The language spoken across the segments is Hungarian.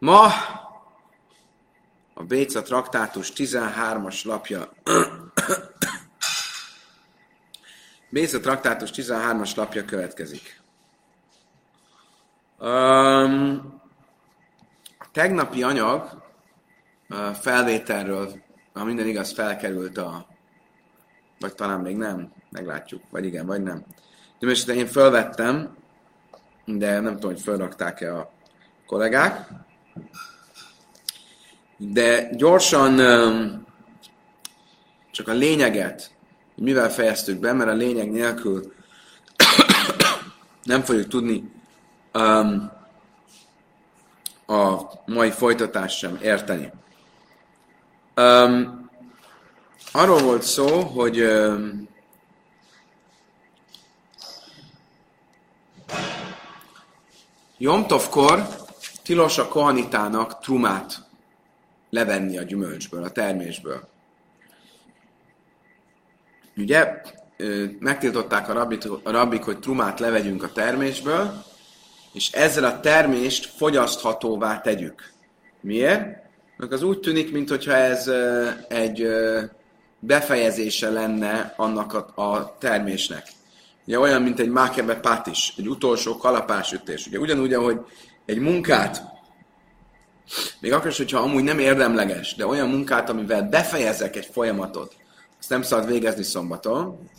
Ma a Béca traktátus 13-as lapja Béca traktátus 13-as lapja következik. Um, a tegnapi anyag a felvételről, ha minden igaz, felkerült a vagy talán még nem, meglátjuk, vagy igen, vagy nem. De most én felvettem, de nem tudom, hogy felrakták-e a kollégák. De gyorsan csak a lényeget, mivel fejeztük be, mert a lényeg nélkül nem fogjuk tudni a mai folytatást sem érteni. Um, arról volt szó, hogy um, Jomtovkor tilos a kohanitának trumát levenni a gyümölcsből, a termésből. Ugye megtiltották a rabbit, a rabbik, hogy trumát levegyünk a termésből, és ezzel a termést fogyaszthatóvá tegyük. Miért? Mert az úgy tűnik, mintha ez egy befejezése lenne annak a, a termésnek. Ugye olyan, mint egy mákebe pátis, egy utolsó kalapásütés. Ugye ugyanúgy, ahogy egy munkát, még akkor is, hogyha amúgy nem érdemleges, de olyan munkát, amivel befejezek egy folyamatot, azt nem szabad végezni szombaton,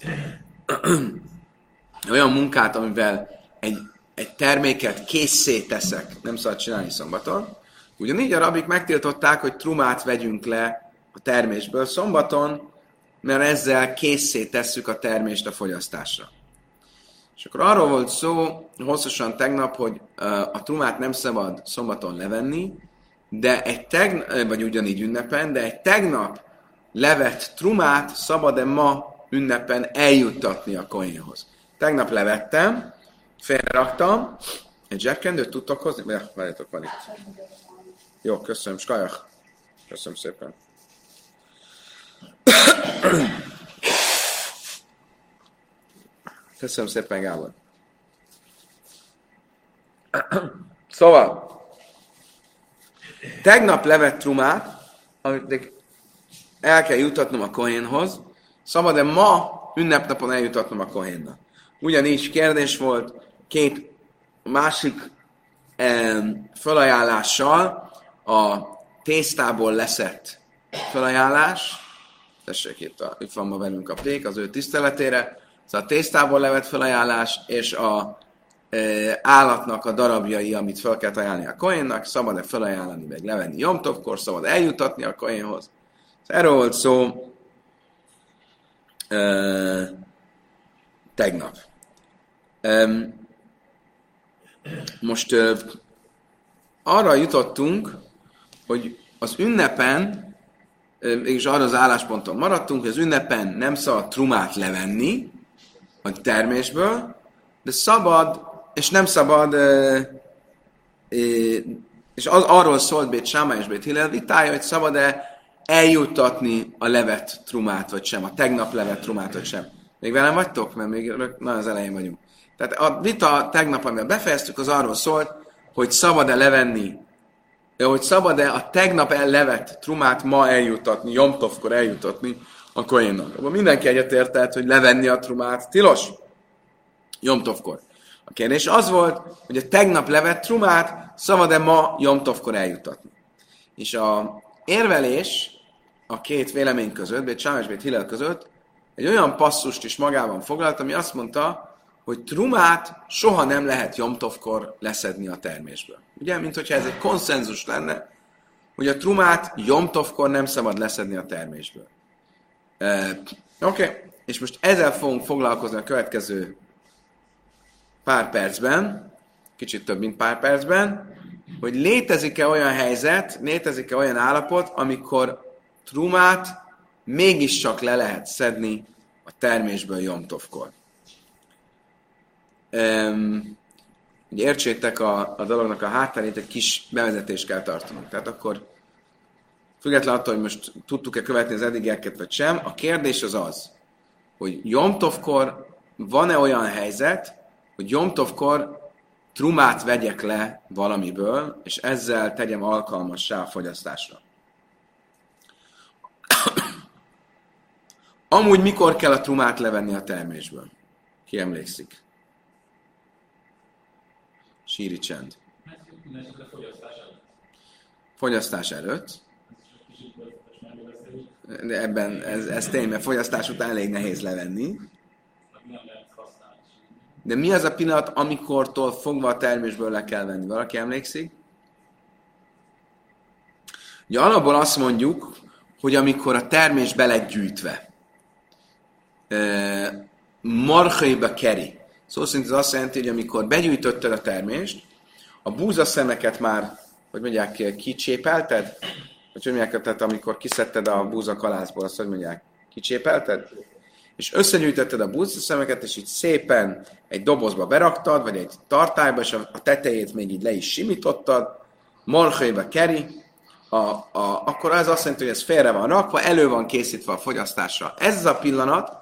olyan munkát, amivel egy, egy terméket készé teszek, nem szabad csinálni szombaton. Ugyanígy a rabik megtiltották, hogy trumát vegyünk le a termésből szombaton, mert ezzel készé tesszük a termést a fogyasztásra. És akkor arról volt szó hosszasan tegnap, hogy a trumát nem szabad szombaton levenni, de egy tegnap, vagy ugyanígy ünnepen, de egy tegnap levett trumát szabad-e ma ünnepen eljuttatni a koinhoz. Tegnap levettem, felraktam, egy zsebkendőt tudtok hozni? Ja, várjátok, van itt. Jó, köszönöm, skajak. Köszönöm szépen. Köszönöm szépen, Gábor. Szóval, tegnap levett trumát, amit el kell jutatnom a kohénhoz, szabad-e ma ünnepnapon eljutatnom a kohénnak? Ugyanígy kérdés volt két másik eh, felajánlással a tésztából leszett felajánlás, tessék itt, a, itt van ma velünk a pék az ő tiszteletére, Szóval a tésztából levett felajánlás és a e, állatnak a darabjai, amit fel kell ajánlani a koénnak, szabad-e felajánlani, meg levenni jomtovkor, szabad eljutatni a koénhoz. Szóval erről volt szó e, tegnap. E, most e, arra jutottunk, hogy az ünnepen, és arra az állásponton maradtunk, hogy az ünnepen nem szabad trumát levenni, a termésből, de szabad, és nem szabad, és az, arról szólt Bét Sáma és Bét Hillel vitája, hogy szabad-e eljuttatni a levet trumát, vagy sem, a tegnap levet trumát, vagy sem. Még velem vagytok? Mert még nagyon az elején vagyunk. Tehát a vita tegnap, amivel befejeztük, az arról szólt, hogy szabad-e levenni, hogy szabad-e a tegnap levet trumát ma eljuttatni, Jomtovkor eljuttatni a koénnak. Abban mindenki egyetértett, hogy levenni a trumát tilos. Jomtovkor. A kérdés az volt, hogy a tegnap levett trumát szabad-e ma Jomtovkor eljutatni. És a érvelés a két vélemény között, Bét Sáma és Bét Hillel között, egy olyan passzust is magában foglalt, ami azt mondta, hogy trumát soha nem lehet Jomtovkor leszedni a termésből. Ugye, mint hogyha ez egy konszenzus lenne, hogy a trumát Jomtovkor nem szabad leszedni a termésből. Oké, okay. és most ezzel fogunk foglalkozni a következő pár percben, kicsit több, mint pár percben, hogy létezik-e olyan helyzet, létezik-e olyan állapot, amikor trumát mégiscsak le lehet szedni a termésből Jomtovkor. Um, ugye értsétek a, a dolognak a hátterét, egy kis bevezetést kell tartanunk. Tehát akkor függetlenül attól, hogy most tudtuk-e követni az eddigieket, vagy sem, a kérdés az az, hogy Jomtovkor van-e olyan helyzet, hogy Jomtovkor trumát vegyek le valamiből, és ezzel tegyem alkalmassá a fogyasztásra. Amúgy mikor kell a trumát levenni a termésből? Ki emlékszik? Síri csend. Fogyasztás előtt. De ebben ez, ez tény, mert fogyasztás után elég nehéz levenni. De mi az a pillanat, amikortól fogva a termésből le kell venni? Valaki emlékszik? Ugye alapból azt mondjuk, hogy amikor a termés belegyűjtve, marhaiba keri. Szó szerint ez azt jelenti, hogy amikor begyűjtötted a termést, a búza szemeket már, hogy mondják, kicsépelted? Hogy mondják, tehát amikor kiszedted a búza kalászból, azt hogy mondják, kicsépelted? És összegyűjtötted a búza szemeket, és így szépen egy dobozba beraktad, vagy egy tartályba, és a tetejét még így le is simítottad, marhaiba keri, a, a, akkor ez azt jelenti, hogy ez félre van rakva, elő van készítve a fogyasztásra. Ez az a pillanat,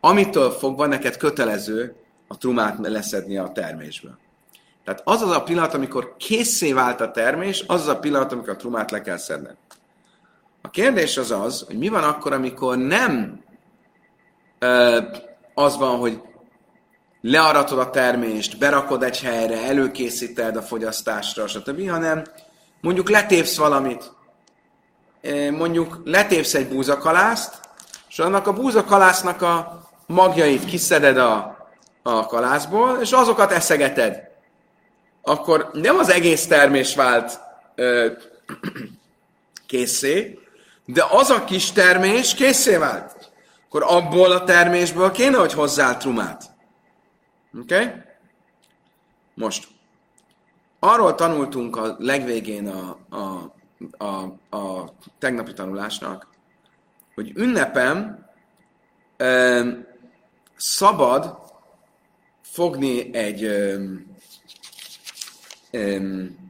amitől fogva neked kötelező a trumát leszedni a termésből. Tehát az az a pillanat, amikor készé vált a termés, az az a pillanat, amikor a trumát le kell szedned. A kérdés az az, hogy mi van akkor, amikor nem ö, az van, hogy learatod a termést, berakod egy helyre, előkészíted a fogyasztásra, stb., hanem mondjuk letépsz valamit. Mondjuk letépsz egy búzakalászt, és annak a búzakalásznak a magjait kiszeded a, a kalászból, és azokat eszegeted. Akkor nem az egész termés vált ö, készé, de az a kis termés készé vált. Akkor abból a termésből kéne, hogy hozzá trumát. Oké? Okay? Most. Arról tanultunk a legvégén a, a, a, a tegnapi tanulásnak, hogy ünnepem szabad fogni egy um, um,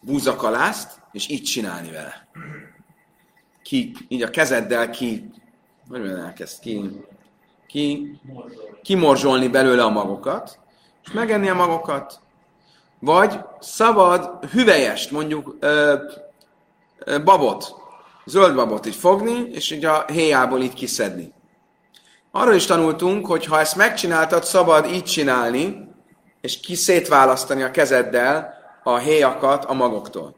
búzakalászt, és így csinálni vele. Ki, így a kezeddel ki, hogy elkezd ki, ki, kimorzsolni belőle a magokat, és megenni a magokat, vagy szabad hüvelyest, mondjuk ö, ö, babot, zöld babot így fogni, és így a héjából így kiszedni. Arról is tanultunk, hogy ha ezt megcsináltad, szabad így csinálni, és kiszétválasztani a kezeddel a héjakat a magoktól.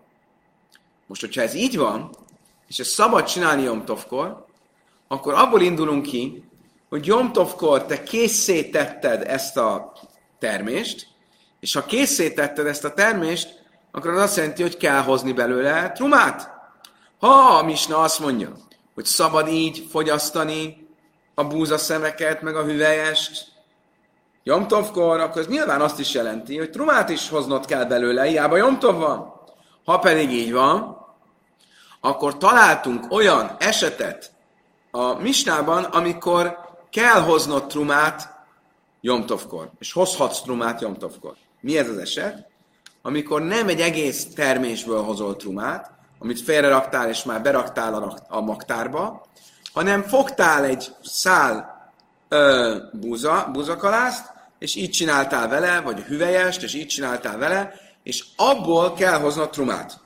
Most, hogyha ez így van, és ezt szabad csinálni Jomtovkor, akkor abból indulunk ki, hogy Jomtovkor te készítetted ezt a termést, és ha készítetted ezt a termést, akkor az azt jelenti, hogy kell hozni belőle trumát. Ha a misna azt mondja, hogy szabad így fogyasztani a búzaszemeket, meg a hüvelyest, Jomtovkor, akkor ez nyilván azt is jelenti, hogy trumát is hoznod kell belőle, hiába Jomtov van. Ha pedig így van, akkor találtunk olyan esetet a misnában, amikor kell hoznod trumát Jomtovkor, és hozhatsz trumát Jomtovkor. Mi ez az eset? Amikor nem egy egész termésből hozol trumát, amit félreraktál és már beraktál a, a magtárba, hanem fogtál egy szál ö, búza, búzakalászt, és így csináltál vele, vagy hüvelyest, és így csináltál vele, és abból kell hoznod trumát.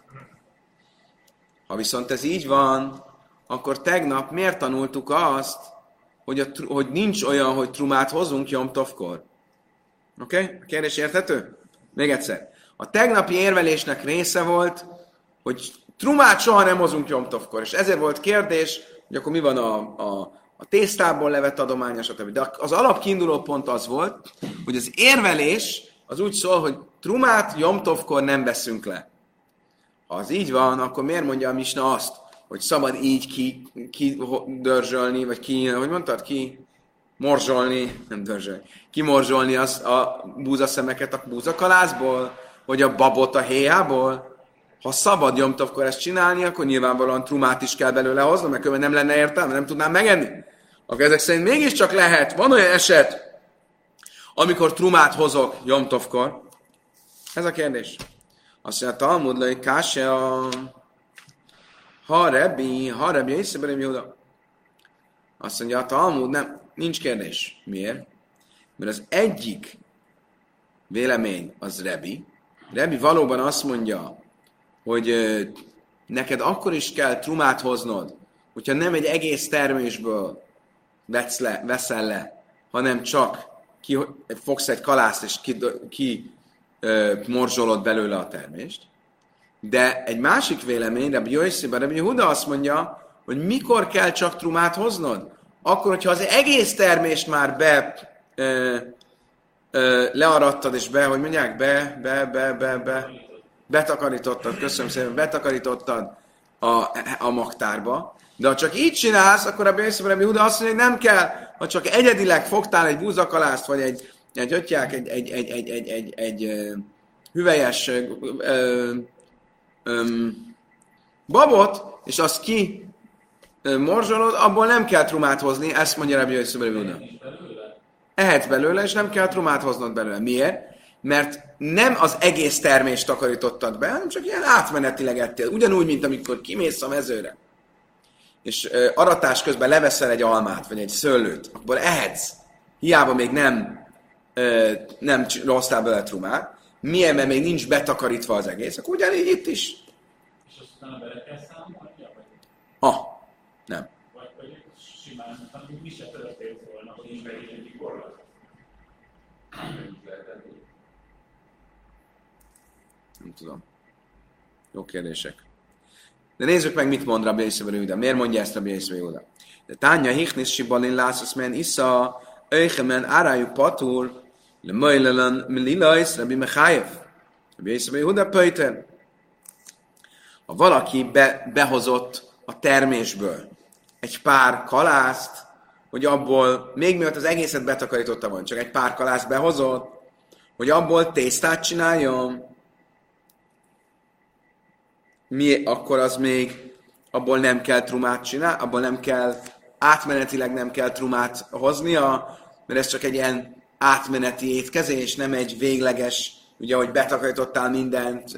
Ha viszont ez így van, akkor tegnap miért tanultuk azt, hogy, a, hogy nincs olyan, hogy trumát hozunk Jomtovkor? Oké? Okay? A kérdés érthető? Még egyszer. A tegnapi érvelésnek része volt, hogy trumát soha nem hozunk Jomtovkor, és ezért volt kérdés, hogy akkor mi van a, a, a tésztából levett adománya, stb. De az alapkiinduló pont az volt, hogy az érvelés az úgy szól, hogy trumát Jomtovkor nem veszünk le. Ha az így van, akkor miért mondja a Misna azt, hogy szabad így ki, ki dörzsölni, vagy ki, hogy mondtad, ki morzsolni, nem dörzsölni, kimorzsolni az, a búzaszemeket a búzakalászból, vagy a babot a héjából. Ha szabad jomtavkor ezt csinálni, akkor nyilvánvalóan trumát is kell belőle hozni, mert nem lenne értelme, nem tudnám megenni. Akkor ezek szerint mégiscsak lehet, van olyan eset, amikor trumát hozok jomtovkor. Ez a kérdés. Azt mondja, Talmud, hogy káse a... Ha Rebbi, ha Rebbi, észreberem Júda. Azt mondja, a Talmud nem, nincs kérdés. Miért? Mert az egyik vélemény az Rebi. Rebi valóban azt mondja, hogy neked akkor is kell trumát hoznod, hogyha nem egy egész termésből vesz le, veszel le, hanem csak ki, fogsz egy kalászt, és ki, ki ö, morzsolod belőle a termést. De egy másik vélemény, Rabbi Yossi, Rabbi Huda azt mondja, hogy mikor kell csak trumát hoznod? Akkor, hogyha az egész termést már be ö, ö, learattad, és be, hogy mondják, be, be, be, be, be, betakarítottad, köszönöm szépen, betakarítottad a, a magtárba, de ha csak így csinálsz, akkor a Bészöbrebi Huda azt mondja, hogy nem kell, ha csak egyedileg fogtál egy búzakalást, vagy egy, egy ötják, egy, egy, egy, egy, egy, egy, egy hüvelyes ö, ö, ö, babot, és azt ki morzsolod, abból nem kell trumát hozni, ezt mondja Rabbi Jöjszöbrebi Huda. Ehetsz belőle, és nem kell trumát hoznod belőle. Miért? Mert nem az egész termést takarítottad be, hanem csak ilyen átmenetileg ettél. Ugyanúgy, mint amikor kimész a mezőre és aratás közben leveszel egy almát, vagy egy szőlőt, akkor ehetsz. Hiába még nem, nem rossztál bele trumát, milyen, mert még nincs betakarítva az egész, akkor ugyanígy itt is. És azt utána bele kell számolni? Ah, nem. Vagy pedig simán, hanem mi se történt volna, hogy nincs korlát. Nem tudom. Jó kérdések. De nézzük meg, mit mond Rabbi Yisrael Júda. Miért mondja ezt Rabbi Yisrael Júda? De tánya hichnis sibalin lászos men isza, öjchemen árájuk patur, le möjlelen mililajsz Rabbi Mechayev. Rabbi Yisrael Júda pöjten. Ha valaki be, behozott a termésből egy pár kalászt, hogy abból, még mielőtt az egészet betakarította volna, csak egy pár kalászt behozott, hogy abból tésztát csináljon, mi, akkor az még abból nem kell trumát csinálni, abból nem kell, átmenetileg nem kell trumát hoznia, mert ez csak egy ilyen átmeneti étkezés, nem egy végleges, ugye, hogy betakarítottál mindent,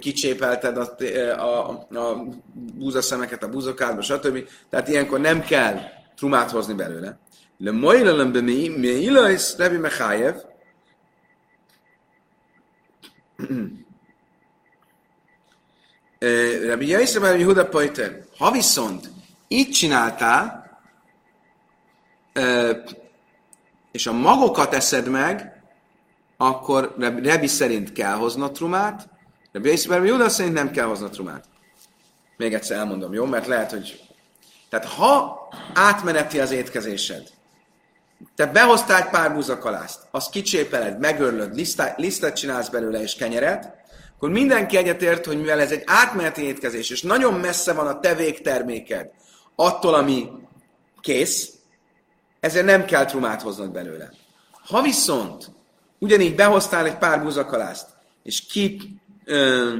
kicsépelted a, a, a búzaszemeket a búzokádba, stb. Tehát ilyenkor nem kell trumát hozni belőle. Le mojlelem be mi, mi ilajsz, Rebi Mechájev, Rabbi Yosef Rabbi Huda Pajter, ha viszont így csináltál, és a magokat eszed meg, akkor Rabbi szerint kell hoznod trumát, Rabbi Yosef Rabbi Huda szerint nem kell hoznod trumát. Még egyszer elmondom, jó? Mert lehet, hogy... Tehát ha átmeneti az étkezésed, te behoztál egy pár búzakalászt, azt kicsépeled, megörlöd, lisztet csinálsz belőle és kenyeret, akkor mindenki egyetért, hogy mivel ez egy átmeneti étkezés, és nagyon messze van a te végterméked attól, ami kész, ezért nem kell trumát hoznod belőle. Ha viszont ugyanígy behoztál egy pár búzakalászt, és ki ö,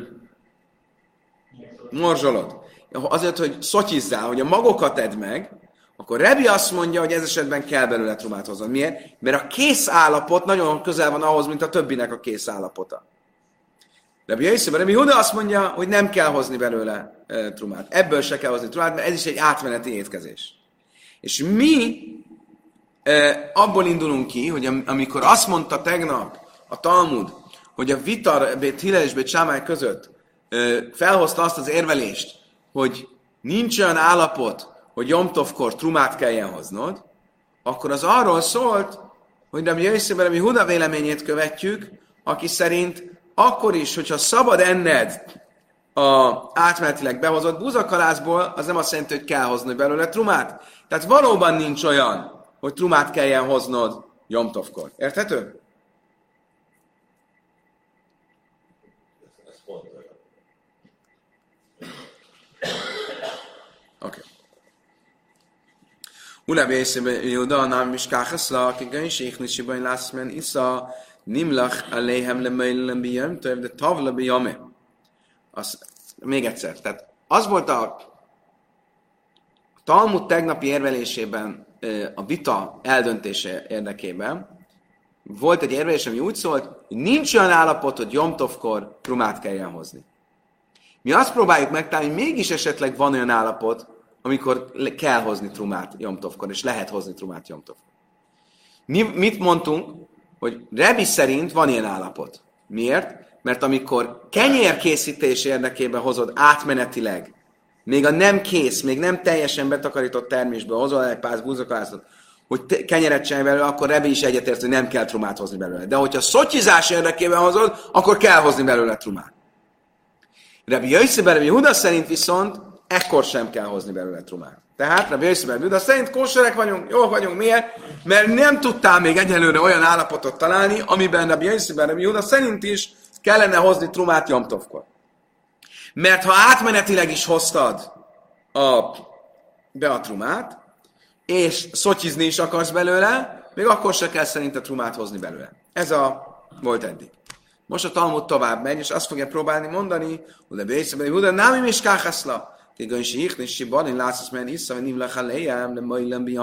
morzsolod, azért, hogy szotyizzál, hogy a magokat edd meg, akkor Rebi azt mondja, hogy ez esetben kell belőle trumát hoznod. Miért? Mert a kész állapot nagyon közel van ahhoz, mint a többinek a kész állapota. Rabbi Yosef, Rabbi Huda azt mondja, hogy nem kell hozni belőle e, trumát. Ebből se kell hozni trumát, mert ez is egy átmeneti étkezés. És mi e, abból indulunk ki, hogy am, amikor azt mondta tegnap a Talmud, hogy a Vitar Bét Hillel és Bét Sámály között e, felhozta azt az érvelést, hogy nincs olyan állapot, hogy Jomtovkor trumát kelljen hoznod, akkor az arról szólt, hogy Rabbi Yosef, Rabbi Huda véleményét követjük, aki szerint akkor is, hogyha szabad enned a átmenetileg behozott búzakalászból, az nem azt jelenti, hogy kell hozni belőle trumát. Tehát valóban nincs olyan, hogy trumát kelljen hoznod Jomtovkor. Érthető? Oké. Ula bészebe Júda, nem is káhaszla, aki gönység, nisibai lász men isza, Nimlach aléhem lemeilen bijem, de tavla bijame. Az, még egyszer, tehát az volt a Talmud tegnapi érvelésében a vita eldöntése érdekében, volt egy érvelés, ami úgy szólt, hogy nincs olyan állapot, hogy Jomtovkor trumát kelljen hozni. Mi azt próbáljuk megtalálni, hogy mégis esetleg van olyan állapot, amikor kell hozni trumát Jomtovkor, és lehet hozni trumát Jomtovkor. Mi, mit mondtunk? Hogy Rebi szerint van ilyen állapot. Miért? Mert amikor kenyérkészítés érdekében hozod átmenetileg, még a nem kész, még nem teljesen betakarított termésből hozol egy pár búzakalászot, hogy kenyeret csinálj belőle, akkor Rebi is egyetért, hogy nem kell trumát hozni belőle. De hogyha szotyizás érdekében hozod, akkor kell hozni belőle trumát. Rabbi Jöjszebe, Rabbi Huda szerint viszont ekkor sem kell hozni belőle trumát. Tehát Rabbi Rabbi Huda szerint kóserek vagyunk, jók vagyunk. Miért? Mert nem tudtál még egyelőre olyan állapotot találni, amiben Rabbi Jöjszebe, Rabbi Huda szerint is kellene hozni trumát Jomtovkor. Mert ha átmenetileg is hoztad a, be a trumát, és szotyizni is akarsz belőle, még akkor se kell szerint a trumát hozni belőle. Ez a volt eddig. Most a Talmud tovább megy, és azt fogja próbálni mondani, hogy a Bészeben, hogy nem is káhászla. Tégön si ich, si balin látsz, mert iszva, nem mai lembi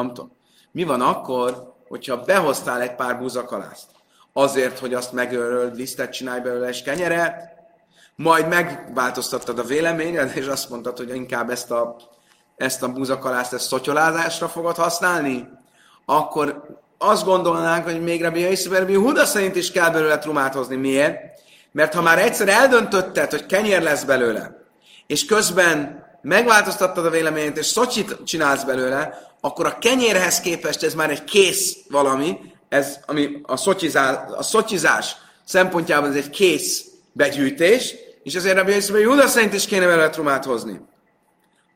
Mi van akkor, hogyha behoztál egy pár búzakalászt? Azért, hogy azt megölöd, lisztet csinálj belőle, és kenyeret, majd megváltoztattad a véleményed, és azt mondtad, hogy inkább ezt a, ezt a búzakalászt, ezt szotyolázásra fogod használni, akkor azt gondolnánk, hogy még Rabbi Yosef Rabbi Huda szerint is kell belőle trumát hozni. Miért? Mert ha már egyszer eldöntötted, hogy kenyér lesz belőle, és közben megváltoztattad a véleményét, és szotyit csinálsz belőle, akkor a kenyérhez képest ez már egy kész valami, ez, ami a szotyizás, a szotyizás szempontjából ez egy kész begyűjtés, és ezért Rabbi Yosef Rabbi Huda szerint is kéne belőle trumát hozni.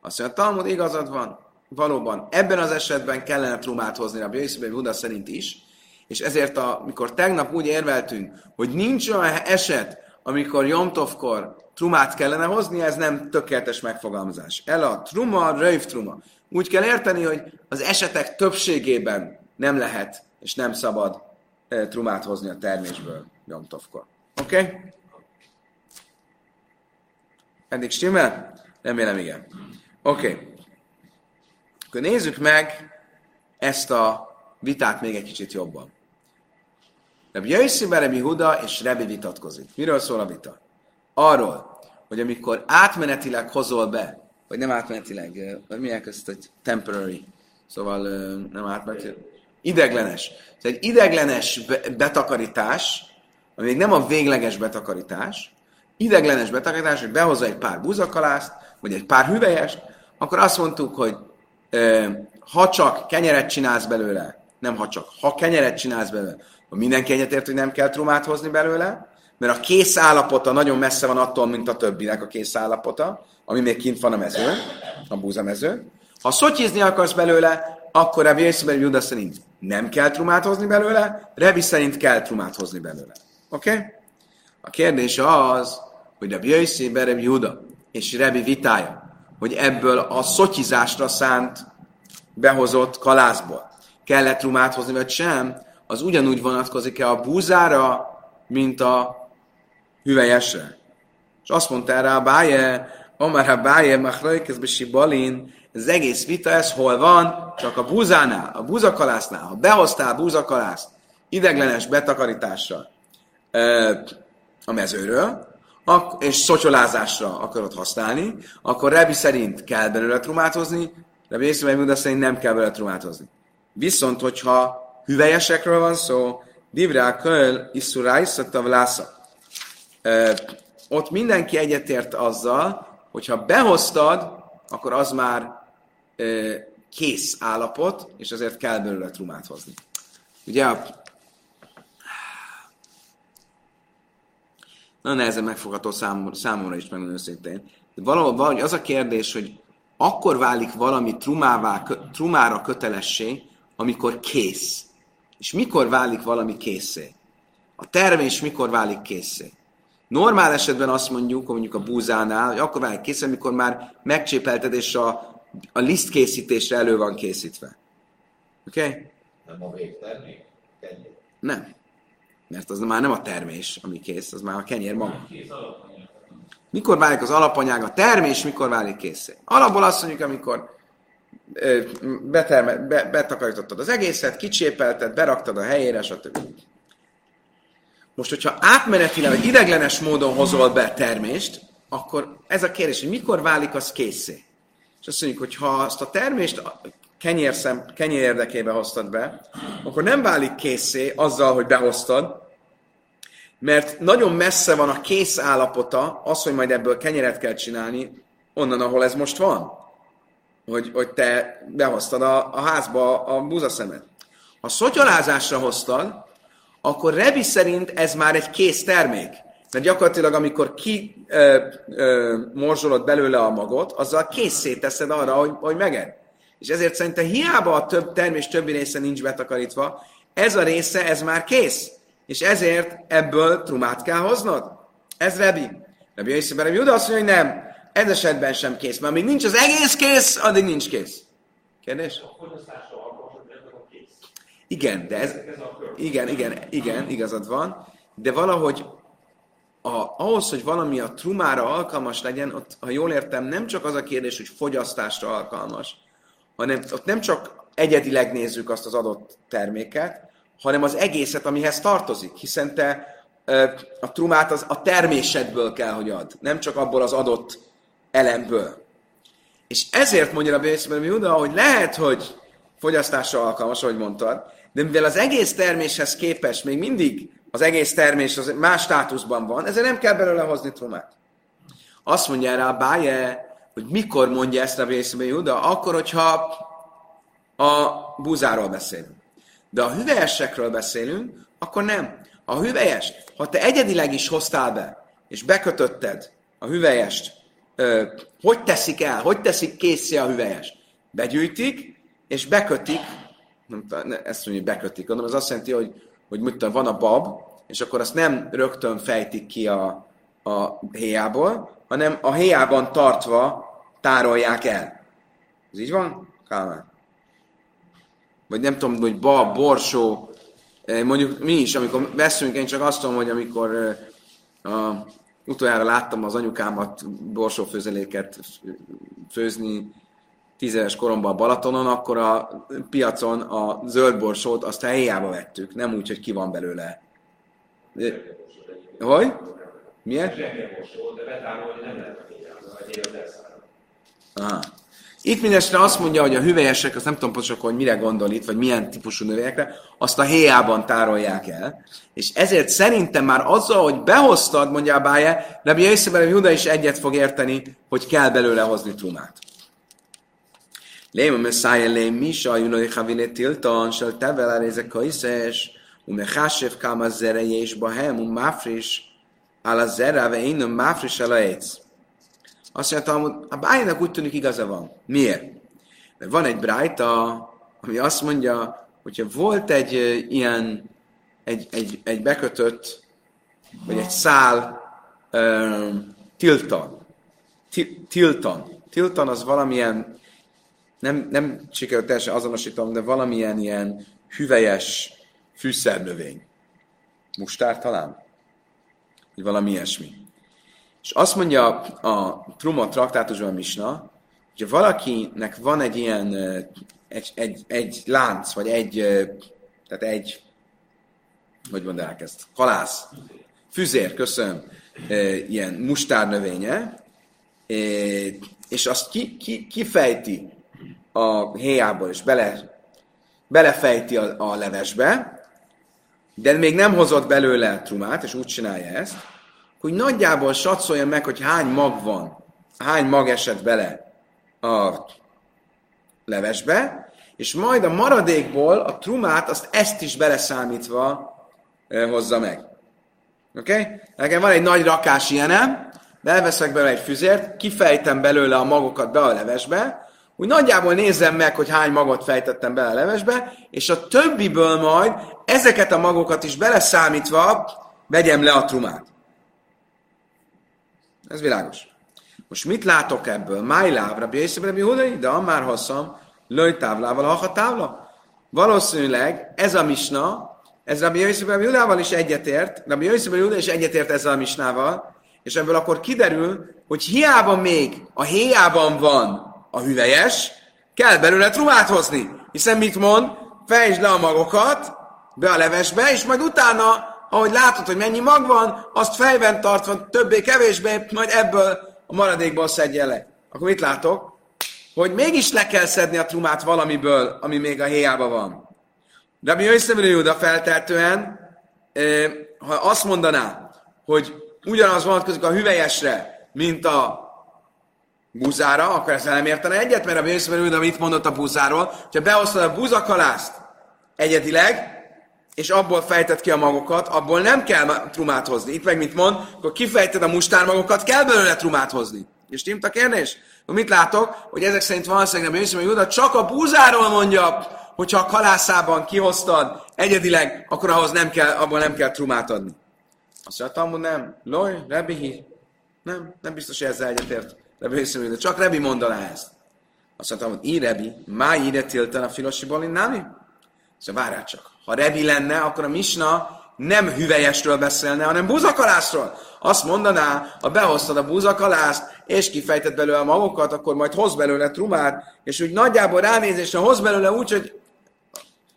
Azt mondja, Talmud igazad van, valóban ebben az esetben kellene trumát hozni a Jöjszöbei Huda szerint is, és ezért, amikor tegnap úgy érveltünk, hogy nincs olyan eset, amikor Jomtovkor trumát kellene hozni, ez nem tökéletes megfogalmazás. El a truma, röjv truma. Úgy kell érteni, hogy az esetek többségében nem lehet és nem szabad e, trumát hozni a termésből Jomtovkor. Oké? Okay? Eddig stimmel? Remélem igen. Oké. Okay. Akkor nézzük meg ezt a vitát még egy kicsit jobban. Rabbi Jöjszi Rebi Huda és Rebi vitatkozik. Miről szól a vita? Arról, hogy amikor átmenetileg hozol be, vagy nem átmenetileg, vagy milyen közt, egy temporary, szóval nem átmenetileg, ideglenes. Tehát egy ideglenes betakarítás, ami még nem a végleges betakarítás, ideglenes betakarítás, hogy behozza egy pár búzakalászt, vagy egy pár hüvelyest, akkor azt mondtuk, hogy ha csak kenyeret csinálsz belőle, nem ha csak, ha kenyeret csinálsz belőle, mindenki egyetért, hogy nem kell trumát hozni belőle, mert a kész állapota nagyon messze van attól, mint a többinek a kész állapota, ami még kint van a mezőn, a búzamezőn. Ha szotyizni akarsz belőle, akkor Rebi Yészben Juda szerint nem kell trumát hozni belőle, Rebi szerint kell trumát hozni belőle. Oké? Okay? A kérdés az, hogy Rebi Yészben Rebi Juda és Rebi vitája, hogy ebből a szotyizásra szánt behozott kalászból kellett rumát hozni, vagy sem, az ugyanúgy vonatkozik-e a búzára, mint a hüvelyesre. És azt mondta erre a báje, Omar a báje, machrajkezbe sibalin, az egész vita, ez hol van? Csak a búzánál, a búzakalásznál. Ha behoztál búzakalászt ideglenes betakarítással a mezőről, és szotyolázásra akarod használni, akkor Rebi szerint kell belőle trumát hozni, Rebi Észre szerint nem kell belőle trumát. Viszont, hogyha hüvelyesekről van szó, Divrá Köl Isszurá Isszatav Lásza. Ott mindenki egyetért azzal, hogyha behoztad, akkor az már kész állapot, és azért kell belőle trumát hozni. Ugye a nagyon nehezen megfogható számomra, számomra is, megmondom őszintén. De valahogy az a kérdés, hogy akkor válik valami trumává, trumára kötelessé, amikor kész. És mikor válik valami készé? A termés mikor válik készé? Normál esetben azt mondjuk, mondjuk a búzánál, hogy akkor válik készé, amikor már megcsépelted, és a, a liszt készítésre elő van készítve. Oké? Okay? Nem a végtermék? Kenyér. Nem. Mert az már nem a termés, ami kész, az már a kenyér maga. Kész. Mikor válik az alapanyag a termés, mikor válik készé? Alapból azt mondjuk, amikor beterme, be, betakarítottad az egészet, kicsépelted, beraktad a helyére, stb. Most, hogyha átmenetileg, vagy ideglenes módon hozol be termést, akkor ez a kérdés, hogy mikor válik az készé? És azt mondjuk, hogy ha azt a termést kenyér, szem, kenyér érdekébe hoztad be, akkor nem válik készé azzal, hogy behoztad, mert nagyon messze van a kész állapota, az, hogy majd ebből kenyeret kell csinálni, onnan, ahol ez most van. Hogy, hogy te behoztad a, a házba a búzaszemet. Ha szotyolázásra hoztad, akkor Rebi szerint ez már egy kész termék. Mert gyakorlatilag, amikor ki ö, ö, morzsolod belőle a magot, azzal készé teszed arra, hogy, hogy meged. És ezért szerintem hiába a több termés többi része nincs betakarítva, ez a része, ez már kész. És ezért ebből trumát kell hoznod. Ez Rebi. Rebi Jöjszeben, Rebi Juda azt mondja, hogy nem. Ez esetben sem kész. Mert amíg nincs az egész kész, addig nincs kész. Kérdés? A fogyasztásra alkalmazott, ez a kész. Igen, de ez... Igen, igen, igen, igazad van. De valahogy a, ahhoz, hogy valami a trumára alkalmas legyen, ott, ha jól értem, nem csak az a kérdés, hogy fogyasztásra alkalmas, hanem ott nem csak egyedileg nézzük azt az adott terméket, hanem az egészet, amihez tartozik, hiszen te a trumát az a termésedből kell, hogy ad, nem csak abból az adott elemből. És ezért mondja a Bészben Juda, hogy lehet, hogy fogyasztásra alkalmas, ahogy mondtad, de mivel az egész terméshez képest még mindig az egész termés az más státuszban van, ezért nem kell belőle hozni trumát. Azt mondja a báje, hogy mikor mondja ezt a Bészben Juda, akkor, hogyha a búzáról beszélünk. De a hüvelyesekről beszélünk, akkor nem. A hüvelyest, ha te egyedileg is hoztál be, és bekötötted a hüvelyest, hogy teszik el, hogy teszik készé a hüvelyest? Begyűjtik, és bekötik, nem, ne, ezt mondja, bekötik, gondolom, az azt jelenti, hogy, hogy mit tudom, van a bab, és akkor azt nem rögtön fejtik ki a, a héjából, hanem a héjában tartva tárolják el. Ez így van? Kálmán vagy nem tudom, hogy bab, borsó, eh, mondjuk mi is, amikor veszünk, én csak azt tudom, hogy amikor uh, a, utoljára láttam az anyukámat borsófőzeléket főzni tízes koromban a Balatonon, akkor a piacon a zöld borsót azt a helyjába vettük, nem úgy, hogy ki van belőle. Hogy? De elszállni. Aha. Itt mindestre azt mondja, hogy a hüvelyesek, azt nem tudom pontosan, hogy mire gondol itt, vagy milyen típusú növényekre, azt a héjában tárolják el. És ezért szerintem már azzal, hogy behoztad, mondja a báje, Rabbi Jöjszeben Juda is egyet fog érteni, hogy kell belőle hozni trumát. Léma messzája lé misa, junai havine tiltan, sel tevel aréze kaiszes, umechásef káma zereje és bahem, um máfris, ala zera, ve én máfris ala étsz. Azt mondja, hogy a bájának úgy tűnik igaza van. Miért? Mert van egy brájta, ami azt mondja, hogyha volt egy ilyen, egy, egy, egy bekötött, vagy egy szál ö, tiltan. Ti- Tiltan. Tiltan az valamilyen, nem, nem sikerült teljesen azonosítom, de valamilyen ilyen hüvelyes fűszernövény. Mustár talán? Vagy valami ilyesmi. És azt mondja a Truma traktátusban Misna, hogy valakinek van egy ilyen, egy, egy, egy lánc, vagy egy, tehát egy, hogy mondanák ezt, halász, füzér, köszönöm, ilyen mustárnövénye, és azt ki, ki, kifejti a héjából, és bele, belefejti a, a levesbe, de még nem hozott belőle trumát, és úgy csinálja ezt, hogy nagyjából satszolja meg, hogy hány mag van, hány mag esett bele a levesbe, és majd a maradékból a trumát, azt ezt is beleszámítva hozza meg. Oké? Okay? Nekem van egy nagy rakás ilyenem, beleveszek bele egy füzért, kifejtem belőle a magokat be a levesbe, úgy nagyjából nézzem meg, hogy hány magot fejtettem bele a levesbe, és a többiből majd ezeket a magokat is beleszámítva vegyem le a trumát. Ez világos. Most mit látok ebből? Májláv, Rabbi Yosef, Rabbi Hudai, de már hosszam, löj távlával, ha távla. Valószínűleg ez a misna, ez Rabbi Yosef, Rabbi Hudával is egyetért, Rabbi Yosef, Rabbi is egyetért ezzel a misnával, és ebből akkor kiderül, hogy hiába még a héjában van a hüvelyes, kell belőle trumát hozni. Hiszen mit mond? Fejtsd le a magokat be a levesbe, és majd utána ahogy látod, hogy mennyi mag van, azt fejben tartva többé-kevésbé, majd ebből a maradékból szedje le. Akkor mit látok? Hogy mégis le kell szedni a trumát valamiből, ami még a héjában van. Rabbi Jöjszemű Júda feltehetően, ha azt mondaná, hogy ugyanaz vonatkozik a hüvelyesre, mint a búzára, akkor ezt nem értene egyet, mert a Júda mit mondott a búzáról, hogyha behoztad a búzakalászt egyedileg, és abból fejted ki a magokat, abból nem kell trumát hozni. Itt meg mit mond, akkor kifejted a mustármagokat, kell belőle trumát hozni. És tím a kérdés? Mit látok? Hogy ezek szerint valószínűleg nem hogy Júda csak a búzáról mondja, hogyha a kalászában kihoztad egyedileg, akkor ahhoz nem kell, abból nem kell trumát adni. Azt mondja, nem. Loj, Rebi Nem, nem biztos, hogy ezzel egyetért. Rebi de csak Rebi mondaná ezt. Azt mondta, hogy így Rebi, má ide tiltan a filosi balin, nami? Szóval várjál csak. Ha Rebi lenne, akkor a Misna nem hüvelyesről beszélne, hanem búzakalászról. Azt mondaná, ha behoztad a búzakalászt, és kifejtett belőle a magokat, akkor majd hoz belőle trumát, és úgy nagyjából ránézésre hoz belőle úgy, hogy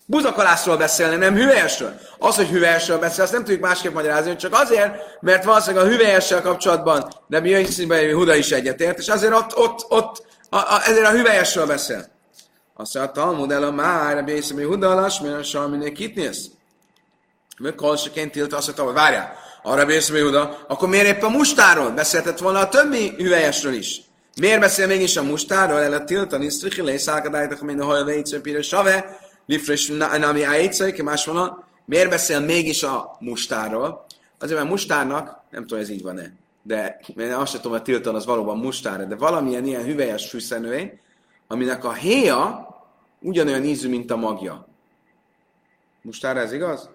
buzakalászról beszélne, nem hüvelyesről. Az, hogy hüvelyesről beszél, azt nem tudjuk másképp magyarázni, csak azért, mert valószínűleg a hüvelyessel kapcsolatban de mi hogy Huda is egyetért, és azért ott, ott, ott a, a, ezért a hüvelyesről beszél. Azt mondja, a Talmud el a már, a Bészemi Huda alas, mert a Salminé kitnéz. Mert kolseként tilt azt mondta, hogy várjál, arra Bészemi Huda, akkor miért épp a mustáról? Beszéltett volna a többi hüvelyesről is. Miért beszél mégis a mustáról? El a tiltani, strichilé, szálkadájtak, mint a hajl vécő, save, Lifres nami ájécai, más van, miért beszél mégis a mustáról? Azért, mert mustárnak, nem tudom, ez így van-e, de én azt sem tudom, hogy tiltan az valóban mustár, de valamilyen ilyen hüvelyes fűszenővény, aminek a héja ugyanolyan ízű, mint a magja. Mustára ez igaz?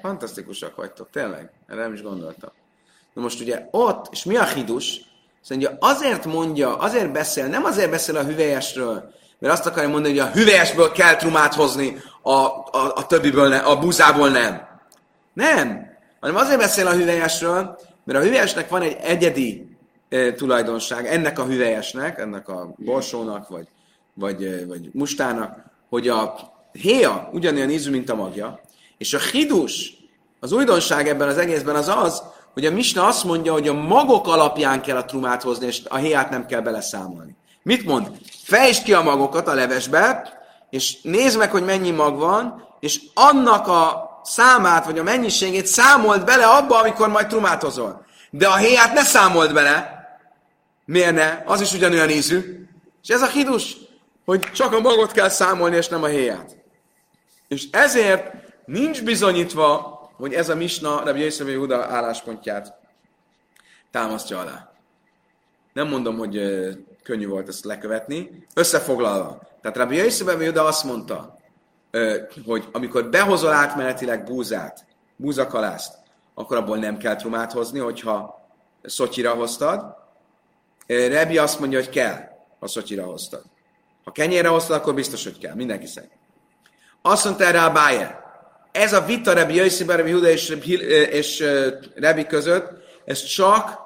Fantasztikusak vagytok, tényleg. Erre nem is gondoltam. Na most ugye ott, és mi a hidus? Szóval azért mondja, azért beszél, nem azért beszél a hüvelyesről, mert azt akarja mondani, hogy a hüvelyesből kell trumát hozni, a, a, a többiből, ne, a buzából nem. Nem. Hanem azért beszél a hüvelyesről, mert a hüvelyesnek van egy egyedi e, tulajdonság, ennek a hüvelyesnek, ennek a borsónak, vagy, vagy, vagy mustának, hogy a héja ugyanolyan ízű, mint a magja, és a hidus, az újdonság ebben az egészben az az, hogy a Misna azt mondja, hogy a magok alapján kell a trumát hozni, és a héját nem kell beleszámolni. Mit mond? Fejtsd ki a magokat a levesbe, és nézd meg, hogy mennyi mag van, és annak a számát, vagy a mennyiségét számold bele abba, amikor majd trumát hozol. De a héját ne számold bele. Miért ne? Az is ugyanolyan ízű. És ez a hidus, hogy csak a magot kell számolni, és nem a héját. És ezért nincs bizonyítva hogy ez a misna Rabbi Yosef Huda álláspontját támasztja alá. Nem mondom, hogy könnyű volt ezt lekövetni. Összefoglalva. Tehát Rabbi Yosef Huda azt mondta, hogy amikor behozol átmenetileg búzát, búzakalászt, akkor abból nem kell trumát hozni, hogyha szotyira hoztad. Rebi azt mondja, hogy kell, ha szotyira hoztad. Ha kenyérre hoztad, akkor biztos, hogy kell. Mindenki szerint. Azt mondta erre a Bayer, ez a vita Rebi Jöjszi, Rebi Huda és, és Rebi között, ez csak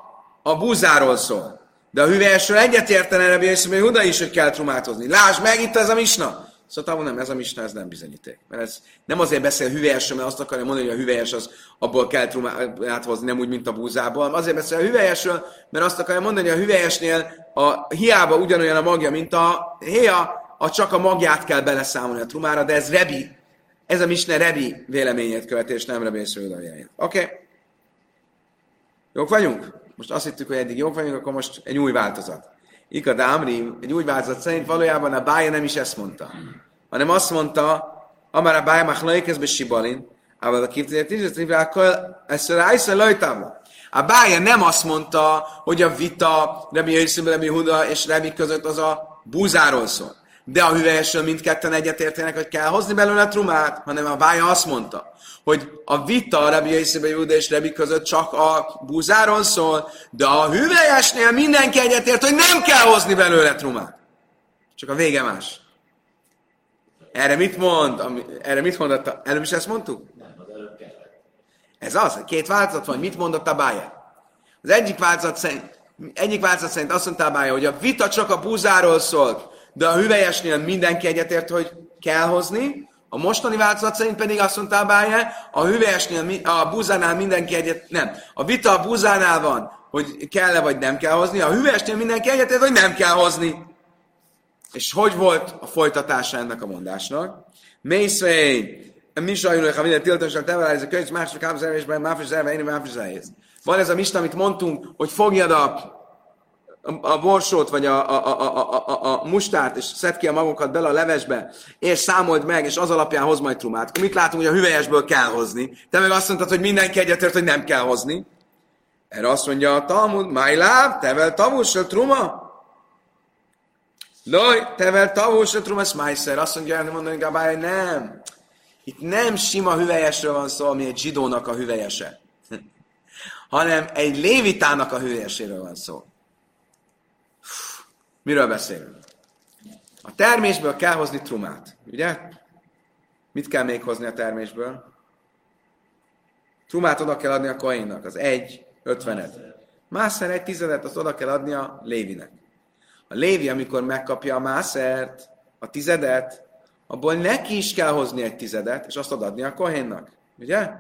a búzáról szól. De a hüvelyesről egyetértene Rebi Jöjszi, Huda is, hogy kell trumátozni. Lásd meg, itt ez a misna. Szóval nem, ez a misna, ez nem bizonyíték. Mert ez nem azért beszél hüvelyesről, mert azt akarja mondani, hogy a hüvelyes az abból kell trumát hozni, nem úgy, mint a búzából. Azért beszél a hüvelyesről, mert azt akarja mondani, hogy a hüvelyesnél a hiába ugyanolyan a magja, mint a héja, a csak a magját kell beleszámolni a trumára, de ez Rebi ez a Misne Rebi véleményét követi, és nem Rebi Sződajáját. Oké? Okay. Jók vagyunk? Most azt hittük, hogy eddig jók vagyunk, akkor most egy új változat. Ika Dámri, egy új változat szerint valójában a bája nem is ezt mondta, hanem azt mondta, amár a bája machlaikezbe sibalin, ával a kiftezett is, akkor ezt a rájsz a bája nem azt mondta, hogy a vita Rebi Jöjszim, Rebi Huda és Rebi között az a búzáról szól de a hüvelyesről mindketten egyetértenek, hogy kell hozni belőle a trumát, hanem a bája azt mondta, hogy a vita a Rabbi Júda és Rebi között csak a búzáról szól, de a hüvelyesnél mindenki egyetért, hogy nem kell hozni belőle trumát. Csak a vége más. Erre mit mond? Erre mit mondott? Előbb is ezt mondtuk? Nem, az előbb Ez az, két változat van. Mit mondott a bája? Az egyik változat szerint, egyik változat szerint azt mondta a bája, hogy a vita csak a búzáról szólt, de a hüvelyesnél mindenki egyetért, hogy kell hozni, a mostani változat szerint pedig azt mondta Báje, a hüvelyesnél, a búzánál mindenki egyet, nem. A vita a búzánál van, hogy kell-e vagy nem kell hozni, a hüvelyesnél mindenki egyetért, hogy nem kell hozni. És hogy volt a folytatása ennek a mondásnak? Mészvei, mi sajulok, ha minden tiltással tevel, ez a könyv mások kábszervésben, máfis zerve, én máfis. Van ez a mista, amit mondtunk, hogy fogjad a, a, borsót, vagy a, a, a, a, a, mustárt, és szed ki a magokat bele a levesbe, és számold meg, és az alapján hoz majd trumát. Akkor mit látunk, hogy a hüvelyesből kell hozni? Te meg azt mondtad, hogy mindenki egyetért, hogy nem kell hozni. Erre azt mondja a Talmud, májláb, tevel tavus a truma? Loj, tevel tavus a truma, smajszer. Azt mondja, hogy mondani Gabály, nem. Itt nem sima hüvelyesről van szó, ami egy zsidónak a hüvelyese, hanem egy lévitának a hüvelyeséről van szó. Miről beszélünk? A termésből kell hozni trumát, ugye? Mit kell még hozni a termésből? Trumát oda kell adni a koinnak, az egy, ötvenet. Mászer egy tizedet, azt oda kell adni a lévinek. A lévi, amikor megkapja a mászert, a tizedet, abból neki is kell hozni egy tizedet, és azt adni a kohénnak. Ugye?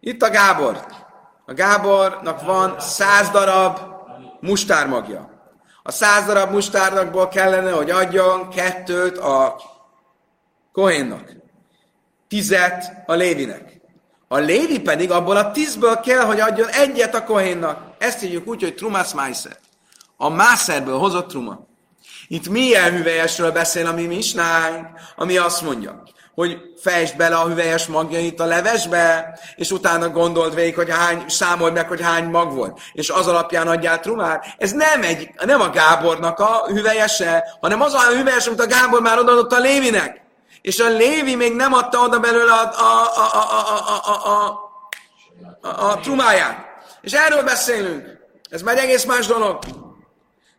Itt a Gábor. A Gábornak van száz darab mustármagja. A száz darab mustárnakból kellene, hogy adjon kettőt a kohénnak. Tizet a lévinek. A lévi pedig abból a tízből kell, hogy adjon egyet a kohénnak. Ezt hívjuk úgy, hogy trumász májszer. A mászerből hozott truma. Itt milyen hüvelyesről beszél a mi misnánk, ami azt mondja, hogy fejtsd bele a hüvelyes magjait a levesbe, és utána gondold végig, hogy hány, számold meg, hogy hány mag volt, és az alapján adjál trumát. Ez nem, egy, nem a Gábornak a hüvelyese, hanem az a hüvelyes, amit a Gábor már odaadott a Lévinek. És a Lévi még nem adta oda belőle a, a, a, a, a, a, a, a, a, trumáját. És erről beszélünk. Ez már egy egész más dolog.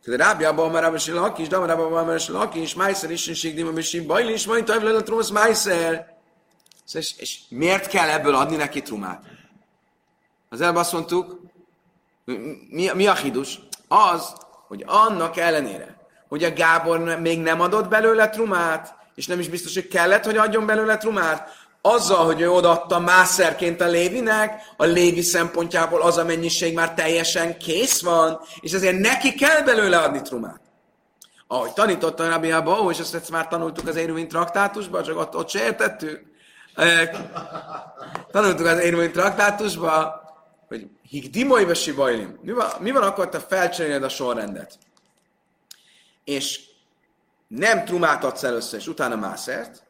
Tehát Rábi abban már Rábi Laki is, Damar abban már Laki is, Májszer is, Ség Dima Bisi, Bajli is, majd Tajvle a Trumasz Májszer. És, és miért kell ebből adni neki trumát? Az előbb azt mondtuk, mi, mi a hidus? Az, hogy annak ellenére, hogy a Gábor még nem adott belőle trumát, és nem is biztos, hogy kellett, hogy adjon belőle trumát, azzal, hogy ő odaadta mászerként a Lévinek, a Lévi szempontjából az a mennyiség már teljesen kész van, és ezért neki kell belőle adni trumát. Ahogy tanította Rabbi Abba, és ezt, már tanultuk az Éruvin traktátusban, csak ott, ott se értettük. Tanultuk az Éruvin traktátusban, hogy hik dimolybe sibajlim. Mi van, mi van akkor, te felcseréled a sorrendet? És nem trumát adsz először, és utána mászert,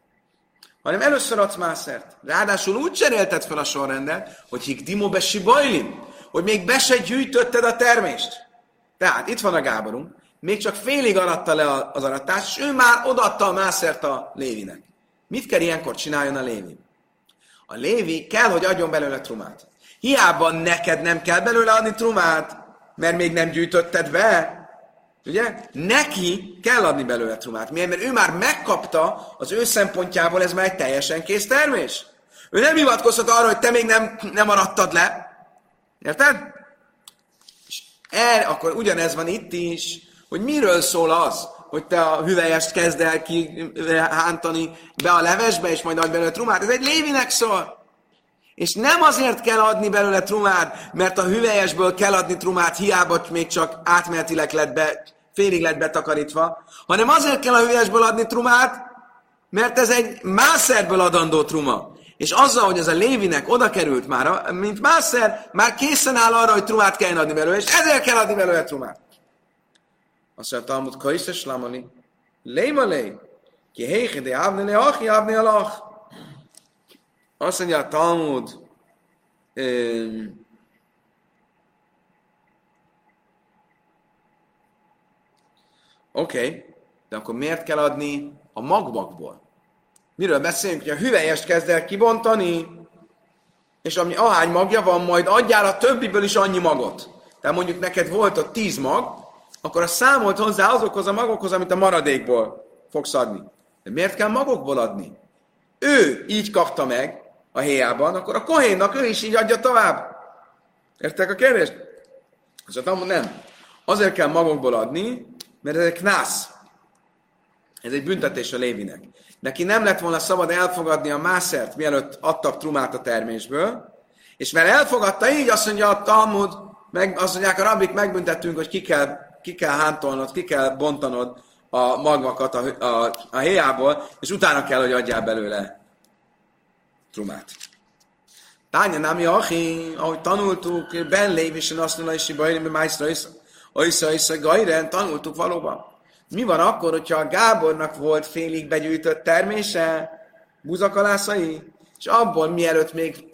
hanem először adsz mászert. Ráadásul úgy cserélted fel a sorrendet, hogy hik dimo be sibajlim, hogy még be se gyűjtötted a termést. Tehát itt van a Gáborunk, még csak félig aratta le az aratást, és ő már odaadta a mászert a Lévinek. Mit kell ilyenkor csináljon a Lévi? A Lévi kell, hogy adjon belőle trumát. Hiába neked nem kell belőle adni trumát, mert még nem gyűjtötted be, Ugye? Neki kell adni belőle trumát. Miért? Mert ő már megkapta, az ő szempontjából ez már egy teljesen kész termés. Ő nem hivatkozhat arra, hogy te még nem, nem aradtad le. Érted? És el, akkor ugyanez van itt is, hogy miről szól az, hogy te a hüvelyest kezd el ki hántani be a levesbe, és majd adj belőle trumát. Ez egy lévinek szól. És nem azért kell adni belőle trumát, mert a hüvelyesből kell adni trumát, hiába még csak átmenetileg lett be, félig lett betakarítva, hanem azért kell a hüvelyesből adni trumát, mert ez egy mászerből adandó truma. És azzal, hogy ez a Lévinek oda került már, mint mászer, már készen áll arra, hogy trumát kell adni belőle, és ezért kell adni belőle trumát. Azt mondja, Talmud, kaiszes lamani, léma lé, ki héhi, de ávni le, ávni alach. Azt mondja a Talmud, um, Oké, okay, de akkor miért kell adni a magvakból? Miről beszélünk, hogy a hüvelyest kezd el kibontani, és ami ahány magja van, majd adjál a többiből is annyi magot. Tehát mondjuk neked volt ott tíz mag, akkor a számolt hozzá azokhoz a magokhoz, amit a maradékból fogsz adni. De miért kell magokból adni? Ő így kapta meg, a héjában, akkor a kohénnak ő is így adja tovább. Értek a kérdést? Az a nem. Azért kell magukból adni, mert ez egy knász. Ez egy büntetés a Lévinek. Neki nem lett volna szabad elfogadni a mászert, mielőtt adtak trumát a termésből, és mert elfogadta, így azt mondja a Talmud, meg, azt mondják a rabik, megbüntettünk, hogy ki kell, ki kell hántolnod, ki kell bontanod a magvakat a, a, a héjából, és utána kell, hogy adjál belőle trumát. Tánya nem jachi, ahogy tanultuk, Ben Lévisen azt mondja, és Bajrim, Májszra, Oisza, Oisza, Gajren, tanultuk valóban. Mi van akkor, hogyha a Gábornak volt félig begyűjtött termése, buzakalászai, és abból mielőtt még